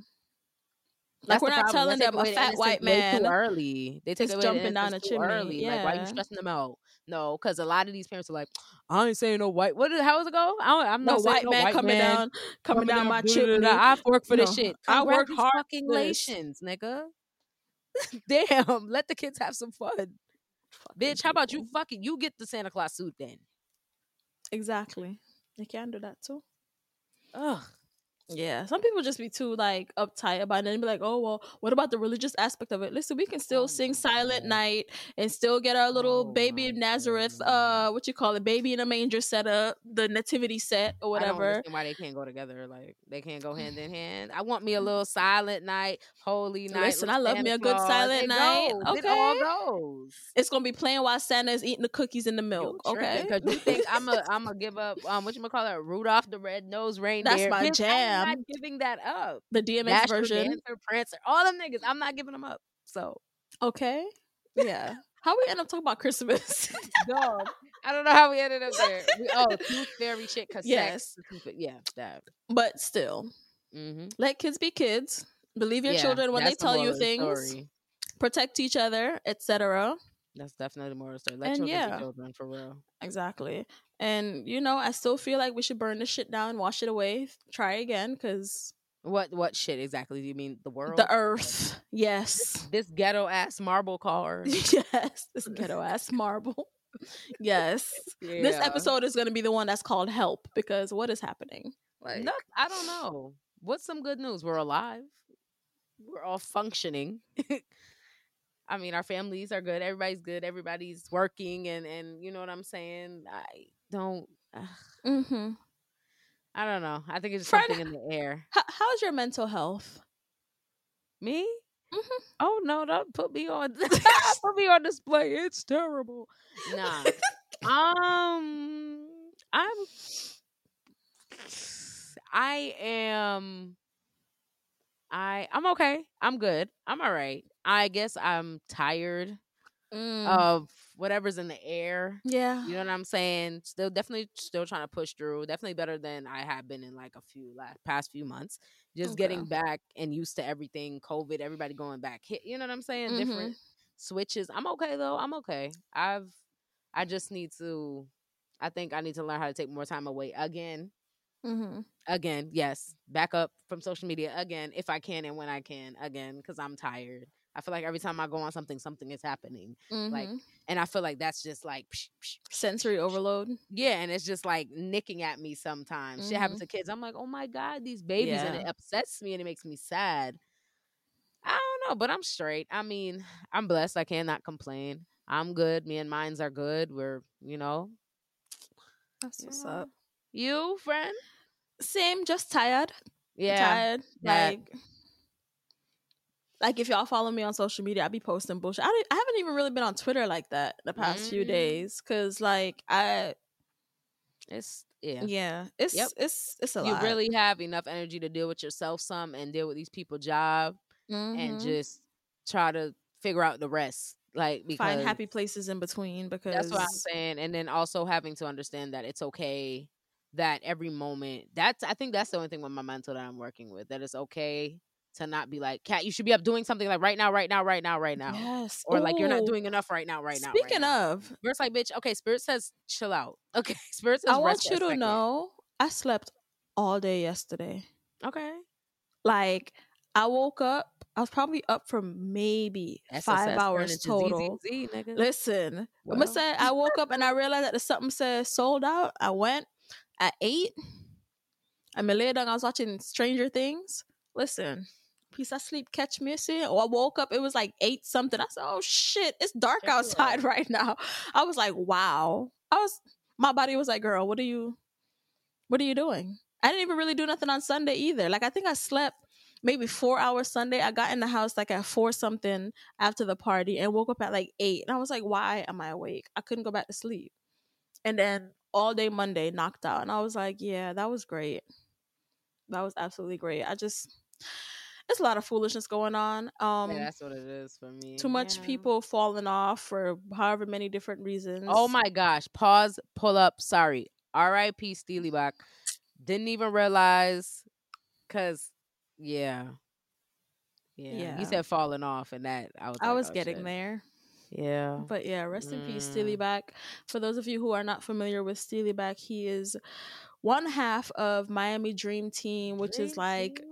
[SPEAKER 1] Like,
[SPEAKER 2] That's
[SPEAKER 1] we're not
[SPEAKER 2] problem.
[SPEAKER 1] telling them a fat white man
[SPEAKER 2] too early. They take away
[SPEAKER 1] jumping down a chimney.
[SPEAKER 2] early. Like, why are
[SPEAKER 1] you
[SPEAKER 2] stressing them out? No, because a lot of these parents are like, I ain't saying no white. What? How does it go? I don't, I'm
[SPEAKER 1] no
[SPEAKER 2] not saying
[SPEAKER 1] white
[SPEAKER 2] no
[SPEAKER 1] man
[SPEAKER 2] white
[SPEAKER 1] coming
[SPEAKER 2] man
[SPEAKER 1] down, coming down my
[SPEAKER 2] da, da, da,
[SPEAKER 1] chimney.
[SPEAKER 2] da. I work worked for this shit.
[SPEAKER 1] I work hard
[SPEAKER 2] Fucking nigga. Damn, let the kids have some fun. Bitch, how about you fucking you get the Santa Claus suit then?
[SPEAKER 1] Exactly. They can do that too.
[SPEAKER 2] Ugh.
[SPEAKER 1] Yeah, some people just be too like uptight about it and be like, "Oh well, what about the religious aspect of it?" Listen, we can still
[SPEAKER 2] Oh
[SPEAKER 1] sing Silent
[SPEAKER 2] God.
[SPEAKER 1] Night and still get our little
[SPEAKER 2] Oh
[SPEAKER 1] baby Nazareth,
[SPEAKER 2] God.
[SPEAKER 1] uh, what you call it, baby in a manger set up, the nativity set or
[SPEAKER 2] I don't
[SPEAKER 1] whatever.
[SPEAKER 2] understand why they can't go together. Like they can't go hand in hand. I want me a little silent night, holy night.
[SPEAKER 1] Listen, I love me a good
[SPEAKER 2] Claus.
[SPEAKER 1] silent
[SPEAKER 2] It
[SPEAKER 1] night.
[SPEAKER 2] goes. It all goes.
[SPEAKER 1] It's gonna be playing while Santa is eating the cookies and the milk. okay,
[SPEAKER 2] Because you think I'm a I'm gonna give up um what you gonna call it Rudolph the Red Nose Reindeer?
[SPEAKER 1] That's
[SPEAKER 2] my I'm not giving that up.
[SPEAKER 1] the DMX version.
[SPEAKER 2] Dancer, Prancer, all them niggas. I'm not giving them up. So
[SPEAKER 1] Okay, yeah. How we end up talking about Christmas?
[SPEAKER 2] dog. I don't know how we ended up there. We, oh, tooth fairy shit. Cause
[SPEAKER 1] Yes.
[SPEAKER 2] sex, yeah, that.
[SPEAKER 1] but still,
[SPEAKER 2] Mm-hmm.
[SPEAKER 1] let kids be kids. Believe your
[SPEAKER 2] Yeah,
[SPEAKER 1] children when they tell you
[SPEAKER 2] the
[SPEAKER 1] things.
[SPEAKER 2] story.
[SPEAKER 1] Protect each other, etc.
[SPEAKER 2] That's definitely the moral story. Let
[SPEAKER 1] And
[SPEAKER 2] children
[SPEAKER 1] yeah.
[SPEAKER 2] be children for real.
[SPEAKER 1] Exactly. And you know, I still feel like we should burn this shit down, wash it away, try again, because
[SPEAKER 2] What what shit exactly do you mean? The world?
[SPEAKER 1] the earth. Yes.
[SPEAKER 2] This ghetto ass marble car.
[SPEAKER 1] yes. This ghetto ass marble. Yes. This episode is gonna be the one that's called Help because what is happening? Like
[SPEAKER 2] No, I don't know. What's some good news? We're alive. We're all functioning. I mean, our families are good. Everybody's good. Everybody's working, and and you know what I'm saying. I don't.
[SPEAKER 1] mm-hmm.
[SPEAKER 2] I don't know. I think it's just
[SPEAKER 1] Friend-
[SPEAKER 2] something in the air.
[SPEAKER 1] How, how's your mental health?
[SPEAKER 2] Me?
[SPEAKER 1] Mhm.
[SPEAKER 2] Oh no! Don't put me on. put me on display. It's terrible. Nah. um. I'm. I am. I I'm okay. I'm good. I'm all right. I guess I'm tired
[SPEAKER 1] Mm.
[SPEAKER 2] of whatever's in the air.
[SPEAKER 1] yeah.
[SPEAKER 2] You know what I'm saying? Still, definitely, still trying to push through. Definitely better than I have been in like a few last past few months. Just getting back and used to everything. COVID, everybody going back. Hit, you know what I'm saying?
[SPEAKER 1] Mhm.
[SPEAKER 2] Different switches. I'm okay though. I'm okay. I've, I just need to. I think I need to learn how to take more time away again.
[SPEAKER 1] Mm-hmm.
[SPEAKER 2] Again, yes, back up from social media again if I can and when I can again because I'm tired. I feel like every time I go on something, something is happening, Like,
[SPEAKER 1] Mhm.
[SPEAKER 2] and I feel like that's just like psh, psh,
[SPEAKER 1] sensory overload.
[SPEAKER 2] yeah, and it's just like nicking at me sometimes. Shit happens to kids. I'm like, oh my God, these babies, and it
[SPEAKER 1] Yeah.
[SPEAKER 2] upsets me and it makes me sad. I don't know, but I'm straight. I mean, I'm blessed. I cannot complain. I'm good. Me and mines are good. We're, you know,
[SPEAKER 1] That's what's
[SPEAKER 2] Yeah.
[SPEAKER 1] up.
[SPEAKER 2] you, friend.
[SPEAKER 1] Same, just tired.
[SPEAKER 2] Yeah.
[SPEAKER 1] tired.
[SPEAKER 2] that-
[SPEAKER 1] Like, like if y'all follow me on social media, I be posting bullshit. I, I haven't even really been on Twitter like that the past few
[SPEAKER 2] Mm.
[SPEAKER 1] days because, like, I
[SPEAKER 2] It's, yeah.
[SPEAKER 1] yeah, it's
[SPEAKER 2] Yep.
[SPEAKER 1] it's it's a lot.
[SPEAKER 2] You
[SPEAKER 1] lot.
[SPEAKER 2] really have enough energy to deal with yourself some and deal with these people job and
[SPEAKER 1] Mhm.
[SPEAKER 2] just try to figure out the rest. Like, because
[SPEAKER 1] find happy places in between because
[SPEAKER 2] That's what I'm saying. And then also having to understand that it's okay that every moment that's I think that's the only thing with my mental that I'm working with. That it's okay to not be like, Cat, you should be up doing something like right now, right now, right now, right now.
[SPEAKER 1] Yes.
[SPEAKER 2] Or like you're not doing enough right now, right now. right
[SPEAKER 1] Speaking
[SPEAKER 2] now.
[SPEAKER 1] of,
[SPEAKER 2] Spirit's like, bitch, okay, Spirit says chill out. Okay. Spirit says
[SPEAKER 1] I want you to know I slept all day yesterday.
[SPEAKER 2] Okay.
[SPEAKER 1] Like I woke up, I was probably up for maybe five hours total.
[SPEAKER 2] ZZZ.
[SPEAKER 1] Listen, I'm gonna say I woke up and I realized that the something said sold out. I went at eight. I me lay down. I was watching Stranger Things. Listen, piece of sleep catch me. See, or I woke up. It was like eight something. I said, "Oh shit, it's dark outside right now." I was like, "Wow." I was. My body was like, "Girl, what are you? What are you doing?" I didn't even really do nothing on Sunday either. Like I think I slept maybe four hours Sunday. I got in the house like at four something after the party and woke up at like eight. And I was like, why am I awake? I couldn't go back to sleep. And then all day Monday knocked out. And I was like, yeah, that was great. That was absolutely great. I just it's a lot of foolishness going on. Um
[SPEAKER 2] yeah, that's what it is for me.
[SPEAKER 1] too much
[SPEAKER 2] Yeah.
[SPEAKER 1] people falling off for however many different reasons.
[SPEAKER 2] Oh my gosh. Pause, pull up. Sorry. R.I.P. Steely Bach. Didn't even realize because yeah. Yeah.
[SPEAKER 1] Yeah.
[SPEAKER 2] You said falling off and that I was
[SPEAKER 1] I
[SPEAKER 2] like,
[SPEAKER 1] was
[SPEAKER 2] oh,
[SPEAKER 1] getting
[SPEAKER 2] shit.
[SPEAKER 1] there.
[SPEAKER 2] Yeah.
[SPEAKER 1] But yeah, rest in peace, Steely
[SPEAKER 2] Mm.
[SPEAKER 1] For those of you who are not familiar with Steelyback, he is one half of Miami Dream Team, which is like
[SPEAKER 2] Team.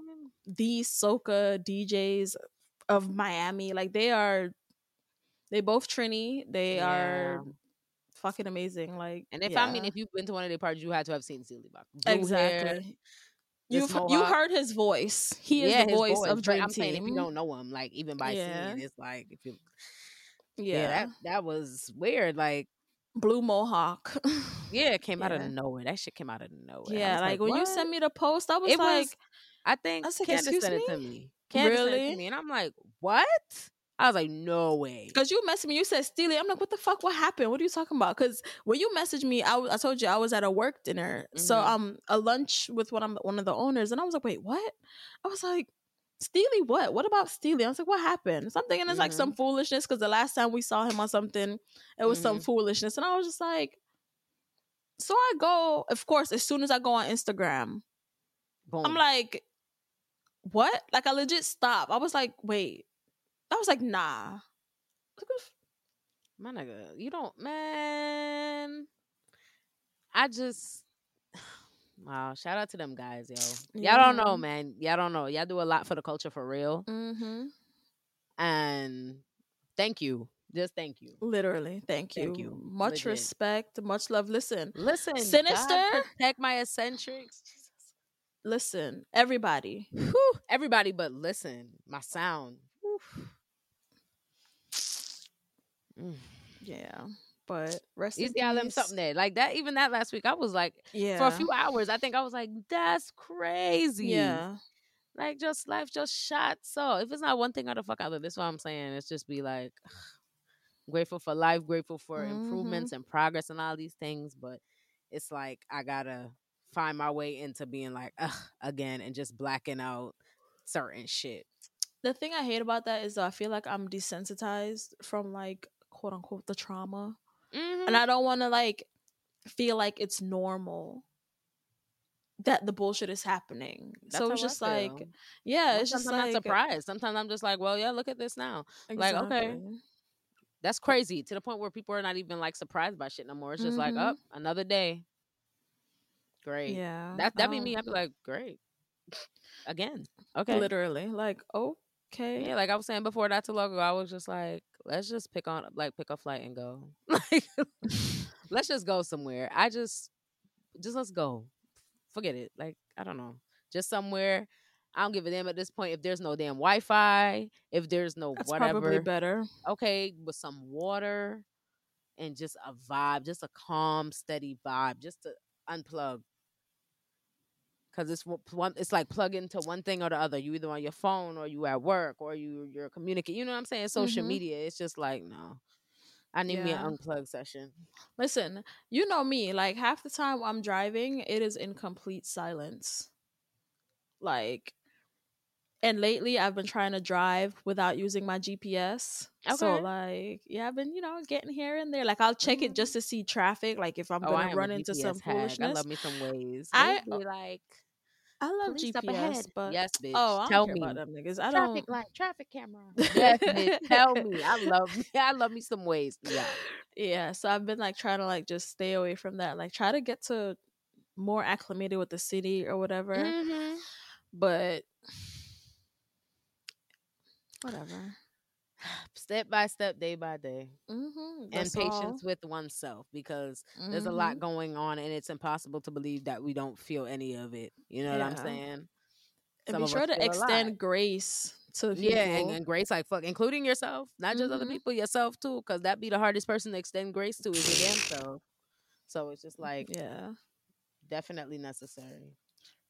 [SPEAKER 1] The soca DJs of Miami. Like they are, they both Trini. They are fucking amazing. Like,
[SPEAKER 2] And if
[SPEAKER 1] yeah,
[SPEAKER 2] I mean if you've been to one of their parties, you had to have seen Steely Bach. Blue hair,
[SPEAKER 1] exactly. You've
[SPEAKER 2] this
[SPEAKER 1] you heard his voice. He is
[SPEAKER 2] yeah,
[SPEAKER 1] the
[SPEAKER 2] his
[SPEAKER 1] voice, of Dream
[SPEAKER 2] I'm
[SPEAKER 1] Team.
[SPEAKER 2] saying if you don't know him, like even by
[SPEAKER 1] Yeah.
[SPEAKER 2] seeing, it's like if you
[SPEAKER 1] yeah,
[SPEAKER 2] yeah, that that was weird. Like
[SPEAKER 1] blue mohawk.
[SPEAKER 2] yeah, it came out of nowhere. That shit came out of nowhere.
[SPEAKER 1] Yeah,
[SPEAKER 2] was
[SPEAKER 1] like, when you sent me the post, I was
[SPEAKER 2] It
[SPEAKER 1] like,
[SPEAKER 2] was- I think
[SPEAKER 1] I like,
[SPEAKER 2] Candace
[SPEAKER 1] "Excuse
[SPEAKER 2] sent it to
[SPEAKER 1] me?
[SPEAKER 2] Candace sent it
[SPEAKER 1] Really?
[SPEAKER 2] to me, and I'm like, what? I was like, no way.
[SPEAKER 1] Cause you messaged me, you said Steely. I'm like, what the fuck? What happened? What are you talking about? Cause when you messaged me, I, w- I told you I was at a work dinner, so
[SPEAKER 2] Mhm.
[SPEAKER 1] um, a lunch with one of one of the owners, and I was like, wait, what? I was like, Steely, what? What about Steely? I was like, what happened? So I'm thinking it's like some
[SPEAKER 2] Mm-hmm.
[SPEAKER 1] foolishness. Cause the last time we saw him on something, it was some
[SPEAKER 2] Mhm.
[SPEAKER 1] foolishness, and I was just like, so I go. Of course, as soon as I go on Instagram,
[SPEAKER 2] Boom.
[SPEAKER 1] I'm like, what? Like I legit stopped. I was like, wait. I was like, nah. Like, what the f-
[SPEAKER 2] my nigga, you don't, man. I just. Wow! Shout out to them guys, yo. Y'all don't know, man. Y'all don't know. Y'all do a lot for the culture for real,
[SPEAKER 1] Mm-hmm.
[SPEAKER 2] and thank you. Just thank you.
[SPEAKER 1] Literally. Thank you.
[SPEAKER 2] Thank you.
[SPEAKER 1] Much
[SPEAKER 2] Legit.
[SPEAKER 1] respect. Much love. Listen.
[SPEAKER 2] Listen,
[SPEAKER 1] Sinister?
[SPEAKER 2] God protect my eccentrics.
[SPEAKER 1] Listen. Everybody.
[SPEAKER 2] Whew, everybody but listen my sound Mm.
[SPEAKER 1] Yeah. But rest
[SPEAKER 2] You
[SPEAKER 1] in
[SPEAKER 2] see how them something there. Like that even that last week, I was like
[SPEAKER 1] Yeah.
[SPEAKER 2] for a few hours, I think I was like, that's crazy.
[SPEAKER 1] Yeah.
[SPEAKER 2] Like just life just shot. So if it's not one thing out of fuck out of this, what I'm saying. It's just be like grateful for life, grateful for
[SPEAKER 1] Mhm.
[SPEAKER 2] improvements and progress and all these things. But it's like I gotta find my way into being like, ugh, again and just blacking out certain shit.
[SPEAKER 1] The thing I hate about that is I feel like I'm desensitized from like quote unquote the trauma.
[SPEAKER 2] Mhm.
[SPEAKER 1] And I don't want to like feel like it's normal that the bullshit is happening.
[SPEAKER 2] That's
[SPEAKER 1] so it's just like yeah, it's just
[SPEAKER 2] I'm
[SPEAKER 1] like
[SPEAKER 2] not surprised. Sometimes I'm just like, well, yeah, look at this now. Like, okay. That's crazy to the point where people are not even like surprised by shit no more. It's just like,
[SPEAKER 1] Mhm.
[SPEAKER 2] up another day. Great.
[SPEAKER 1] Yeah.
[SPEAKER 2] That that be
[SPEAKER 1] um,
[SPEAKER 2] me. I'd be like, great. Again. Okay.
[SPEAKER 1] Literally. Like, okay.
[SPEAKER 2] Yeah, like I was saying before, not too long ago, I was just like, let's just pick on like pick a flight and go. Like let's just go somewhere. I just just let's go. Forget it. Like, I don't know. Just somewhere. I don't give a damn at this point if there's no damn Wi Fi, if there's no
[SPEAKER 1] That's
[SPEAKER 2] whatever.
[SPEAKER 1] probably better.
[SPEAKER 2] okay, with some water and just a vibe, just a calm, steady vibe, just to unplug. Cause it's one- it's like plug into one thing or the other. You either on your phone or you at work or you you're communicating. You know what I'm saying? Social
[SPEAKER 1] Mhm.
[SPEAKER 2] media. It's just like no. I need me an unplug session.
[SPEAKER 1] Listen, you know me. Like half the time I'm driving, it is in complete silence. Like, and lately I've been trying to drive without using my GPS.
[SPEAKER 2] okay.
[SPEAKER 1] So like, yeah, I've been you know getting here and there. Like I'll check it just to see traffic. Like if I'm
[SPEAKER 2] oh,
[SPEAKER 1] gonna run into some
[SPEAKER 2] hag. I
[SPEAKER 1] foolishness.
[SPEAKER 2] love me some Waze.
[SPEAKER 1] I-
[SPEAKER 2] I be like
[SPEAKER 1] I love
[SPEAKER 2] police
[SPEAKER 1] GPS,
[SPEAKER 2] up ahead.
[SPEAKER 1] but
[SPEAKER 2] yes, bitch.
[SPEAKER 1] oh, I don't
[SPEAKER 2] tell
[SPEAKER 1] care
[SPEAKER 2] me.
[SPEAKER 1] about them niggas. I
[SPEAKER 2] traffic
[SPEAKER 1] don't.
[SPEAKER 2] light, traffic camera. yes, bitch. Tell me. I love me. I love me some Waze. Yeah.
[SPEAKER 1] Yeah, so I've been like trying to like just stay away from that. Like try to get to more acclimated with the city or whatever.
[SPEAKER 2] Mhm.
[SPEAKER 1] But whatever.
[SPEAKER 2] Step by step, day by day,
[SPEAKER 1] Mm-hmm.
[SPEAKER 2] and patience with oneself because there's a
[SPEAKER 1] Mm-hmm.
[SPEAKER 2] lot going on, and it's impossible to believe that we don't feel any of it. You know what I'm
[SPEAKER 1] Yeah.
[SPEAKER 2] saying?
[SPEAKER 1] And
[SPEAKER 2] Some
[SPEAKER 1] be sure to extend grace to people.
[SPEAKER 2] Yeah, and, and grace, like fuck, including yourself, not just other
[SPEAKER 1] Mhm.
[SPEAKER 2] people, yourself too, because that be the hardest person to extend grace to is your damn self. So it's just like
[SPEAKER 1] yeah.
[SPEAKER 2] definitely necessary.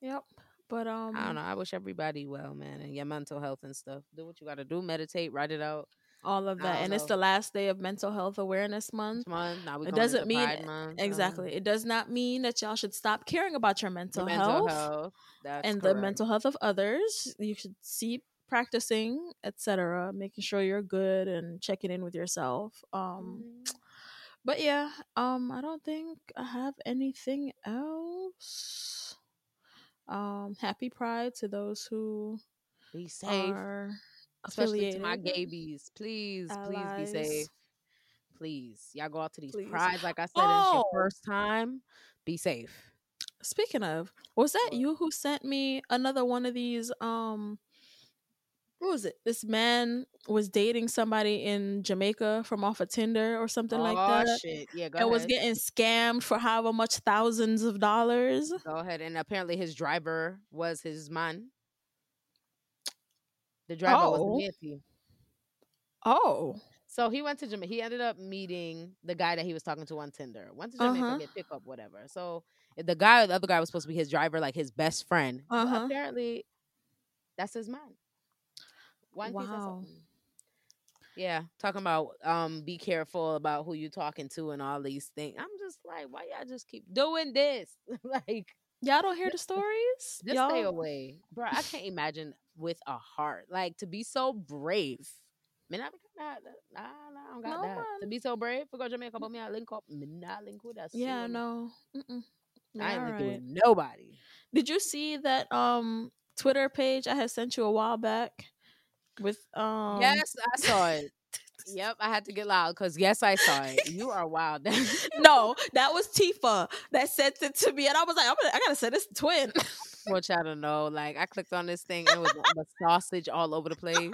[SPEAKER 1] Yep. But um
[SPEAKER 2] I don't know. I wish everybody well, man, and your mental health and stuff. Do what you got to do. Meditate, write it out.
[SPEAKER 1] all of that. And it's the last day of mental health awareness month.
[SPEAKER 2] Month, now we
[SPEAKER 1] It doesn't
[SPEAKER 2] into
[SPEAKER 1] mean
[SPEAKER 2] month, so
[SPEAKER 1] exactly. It does not mean that y'all should stop caring about your
[SPEAKER 2] your
[SPEAKER 1] mental,
[SPEAKER 2] mental
[SPEAKER 1] health, and the mental health of others. You should see practicing, etc., making sure you're good and checking in with yourself. Um
[SPEAKER 2] Mhm.
[SPEAKER 1] but yeah, um I don't think I have anything else. Um happy pride to those who
[SPEAKER 2] Be safe,
[SPEAKER 1] are
[SPEAKER 2] especially to my gabies. Please, please be safe. Please, y'all go out to these
[SPEAKER 1] Please.
[SPEAKER 2] prides. Like I said, it's your
[SPEAKER 1] Oh!
[SPEAKER 2] first time. Be safe.
[SPEAKER 1] Speaking of, was that you who sent me another one of these? Um, what was it? This man was dating somebody in Jamaica from off of Tinder or something like
[SPEAKER 2] oh
[SPEAKER 1] that,
[SPEAKER 2] shit! Yeah, go
[SPEAKER 1] and
[SPEAKER 2] ahead.
[SPEAKER 1] was getting scammed for however much thousands of dollars.
[SPEAKER 2] Go ahead. And apparently his driver was his man. The driver was
[SPEAKER 1] Oh.
[SPEAKER 2] the Nancy.
[SPEAKER 1] Oh,
[SPEAKER 2] So he went to Jamaica. He ended up meeting the guy that he was talking to on Tinder. Went to Jamaica
[SPEAKER 1] Uh-huh.
[SPEAKER 2] get pickup, whatever. So the guy, the other guy was supposed to be his driver, like his best friend.
[SPEAKER 1] Uh-huh.
[SPEAKER 2] apparently, that's his man. One piece of
[SPEAKER 1] Wow.
[SPEAKER 2] something. Yeah, talking about um, be careful about who you're talking to and all these things. I'm just like, why y'all just keep doing this? like,
[SPEAKER 1] y'all don't hear the stories?
[SPEAKER 2] just
[SPEAKER 1] y'all?
[SPEAKER 2] stay away, bro. I can't imagine with a heart like to be so brave. Man, I got that. Nah, nah, I don't got
[SPEAKER 1] No,
[SPEAKER 2] that. To be so brave for go Jamaica, but me I link up. Me not link with that.
[SPEAKER 1] Yeah, no. Mm-mm.
[SPEAKER 2] I ain't
[SPEAKER 1] right.
[SPEAKER 2] with nobody.
[SPEAKER 1] Did you see that um Twitter page I had sent you a while back with um
[SPEAKER 2] yes, I saw it. Yep, I had to get loud because yes, I saw it. You are wild.
[SPEAKER 1] no, that was Tifa that sent it to me, and I was like, I'm gonna, I gotta send this to twin.
[SPEAKER 2] want y'all to know. Like I clicked on this thing and it was sausage all over the place.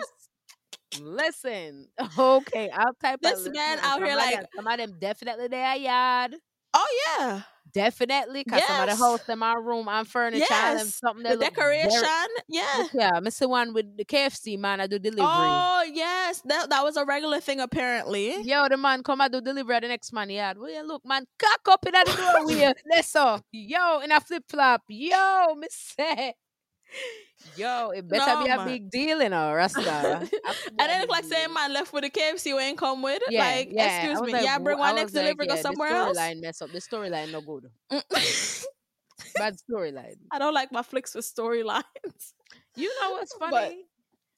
[SPEAKER 2] Listen, okay, I'll type.
[SPEAKER 1] This man out here
[SPEAKER 2] somebody-
[SPEAKER 1] like-
[SPEAKER 2] some of them definitely there, yard.
[SPEAKER 1] Oh yeah.
[SPEAKER 2] Definitely, cause the
[SPEAKER 1] Yes.
[SPEAKER 2] hosts in my room, I'm furniture and
[SPEAKER 1] Yes.
[SPEAKER 2] something
[SPEAKER 1] The
[SPEAKER 2] that very-
[SPEAKER 1] decoration. Yeah.
[SPEAKER 2] Yeah, Miss the one with the KFC man. I do delivery.
[SPEAKER 1] Oh yes. That that was a regular thing apparently.
[SPEAKER 2] Yo, the man come and do delivery at the next man yard. Well, yeah, look, man, cock up in the. Let's go. Yo, in a flip flop. Yo, miss. Yo, it better
[SPEAKER 1] No,
[SPEAKER 2] be a
[SPEAKER 1] man.
[SPEAKER 2] big deal, in know, Rasta.
[SPEAKER 1] And then look like saying man left with the KFC we ain't come with.
[SPEAKER 2] Yeah,
[SPEAKER 1] like,
[SPEAKER 2] yeah.
[SPEAKER 1] Excuse me,
[SPEAKER 2] like,
[SPEAKER 1] yeah, bring one next
[SPEAKER 2] like,
[SPEAKER 1] delivery, go somewhere
[SPEAKER 2] the
[SPEAKER 1] else.
[SPEAKER 2] storyline mess up. The storyline no good.
[SPEAKER 1] Mm.
[SPEAKER 2] Bad storyline.
[SPEAKER 1] I don't like my flicks with storylines.
[SPEAKER 2] You know what's funny?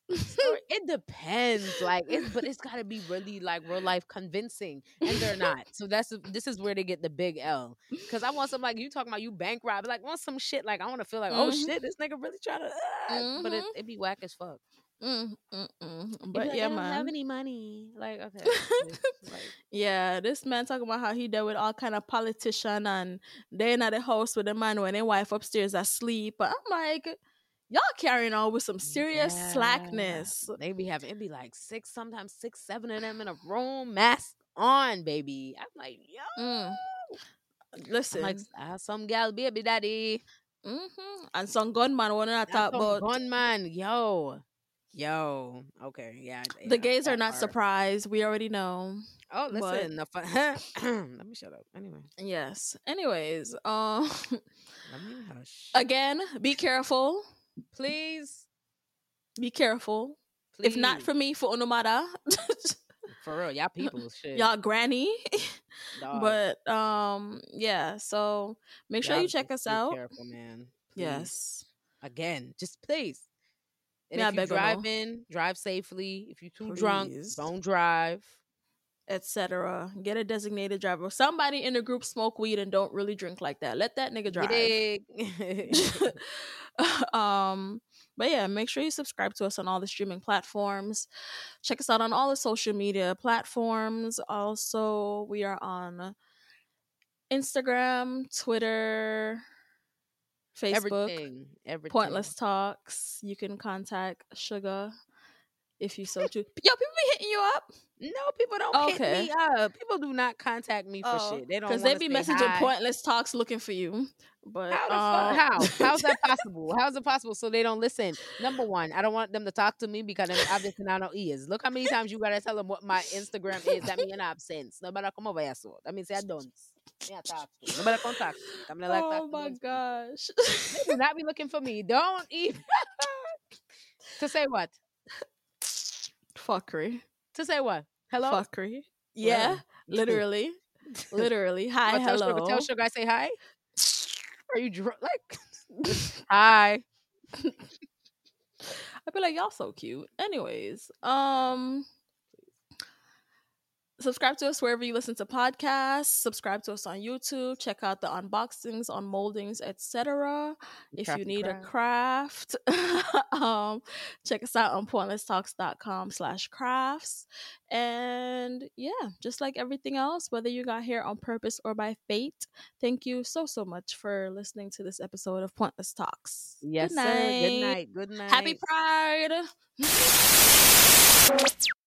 [SPEAKER 2] It depends. Like it's but it's gotta be really like real life convincing. And they're not. So that's this is where they get the big L. Cause I want some like you talking about you bank rob, like want some shit like I want to feel like, oh
[SPEAKER 1] Mhm.
[SPEAKER 2] shit, this nigga really trying to uh, but it,
[SPEAKER 1] Mhm.
[SPEAKER 2] it be whack as fuck.
[SPEAKER 1] Mm, mm, mm. But
[SPEAKER 2] like,
[SPEAKER 1] yeah,
[SPEAKER 2] I don't have any money. Like, okay. like,
[SPEAKER 1] Yeah, this man talking about how he dealt with all kind of politician and they in at the house with the man when their wife upstairs asleep. But I'm like, y'all carrying on with some serious
[SPEAKER 2] Yeah.
[SPEAKER 1] slackness.
[SPEAKER 2] They be having it be like six, sometimes six, seven of them in a room, mask on, baby. I'm like, yo.
[SPEAKER 1] Mm.
[SPEAKER 2] I'm
[SPEAKER 1] Listen,
[SPEAKER 2] like, ah, some gal baby daddy.
[SPEAKER 1] Mm-hmm. and some gunman want to talk about.
[SPEAKER 2] gunman. Yo. Yo. Okay. Yeah. yeah,
[SPEAKER 1] The gays are not
[SPEAKER 2] part.
[SPEAKER 1] surprised. We already know.
[SPEAKER 2] Oh, listen. fu- Let me shut up. Anyway.
[SPEAKER 1] Yes. Anyways, um,
[SPEAKER 2] Let me hush.
[SPEAKER 1] again, be careful.
[SPEAKER 2] Please.
[SPEAKER 1] Be careful. If not for me, for Onumada,
[SPEAKER 2] For real. Y'all people. Shit.
[SPEAKER 1] y'all granny.
[SPEAKER 2] Dog.
[SPEAKER 1] but um, yeah. So make sure
[SPEAKER 2] Y'all
[SPEAKER 1] you check us
[SPEAKER 2] be
[SPEAKER 1] out.
[SPEAKER 2] Careful, man. Please.
[SPEAKER 1] Yes.
[SPEAKER 2] again, just please. And
[SPEAKER 1] Yeah, I
[SPEAKER 2] if you
[SPEAKER 1] beg of you.
[SPEAKER 2] drive in, drive safely. If you're too drunk, don't drive.
[SPEAKER 1] Etc. Get a designated driver. Somebody in the group smoke weed and don't really drink like that. Let that nigga drive. um but yeah make sure you subscribe to us on all the streaming platforms check us out on all the social media platforms also we are on instagram twitter facebook
[SPEAKER 2] everything, everything.
[SPEAKER 1] Pointlesss Talks you can contact sugar if you so choose yo people be hitting you up
[SPEAKER 2] No, people don't
[SPEAKER 1] Okay.
[SPEAKER 2] hit me up. People do not contact me for shit. They don't
[SPEAKER 1] because they be messaging
[SPEAKER 2] hi.
[SPEAKER 1] Pointlesss Talks looking for you but
[SPEAKER 2] How
[SPEAKER 1] um.
[SPEAKER 2] How? How's that possible? How's it possible? So they don't listen. Number one, I don't want them to talk to me because then obviously I know ears. Look how many times you gotta tell them what my Instagram is. That mean an absence. Nobody come over here, so that means I don't. Yeah, talk to. Nobody contact. me. I'm not like
[SPEAKER 1] oh
[SPEAKER 2] talk
[SPEAKER 1] my gosh
[SPEAKER 2] They do not be looking for me. Don't even. to say what?
[SPEAKER 1] Fuckery
[SPEAKER 2] To say what? Hello.
[SPEAKER 1] fuckery. Yeah, literally, literally. Hi,
[SPEAKER 2] tell
[SPEAKER 1] hello.
[SPEAKER 2] Sugar, tell Sugar I say hi. Are you drunk? Like, hi.
[SPEAKER 1] I'd be like, y'all so cute. Anyways, um, subscribe to us wherever you listen to podcasts. Subscribe to us on YouTube. Check out the unboxings, on moldings etc. If you
[SPEAKER 2] Craft
[SPEAKER 1] need a
[SPEAKER 2] craft.
[SPEAKER 1] craft, um, check us out on pointlessstalks.com slash crafts. And yeah, just like everything else, whether you got here on purpose or by fate, thank you so, so much for listening to this episode of Pointlesss Talks.
[SPEAKER 2] Yes,
[SPEAKER 1] Good
[SPEAKER 2] sir. Good
[SPEAKER 1] night.
[SPEAKER 2] night. Good night.
[SPEAKER 1] Happy Pride.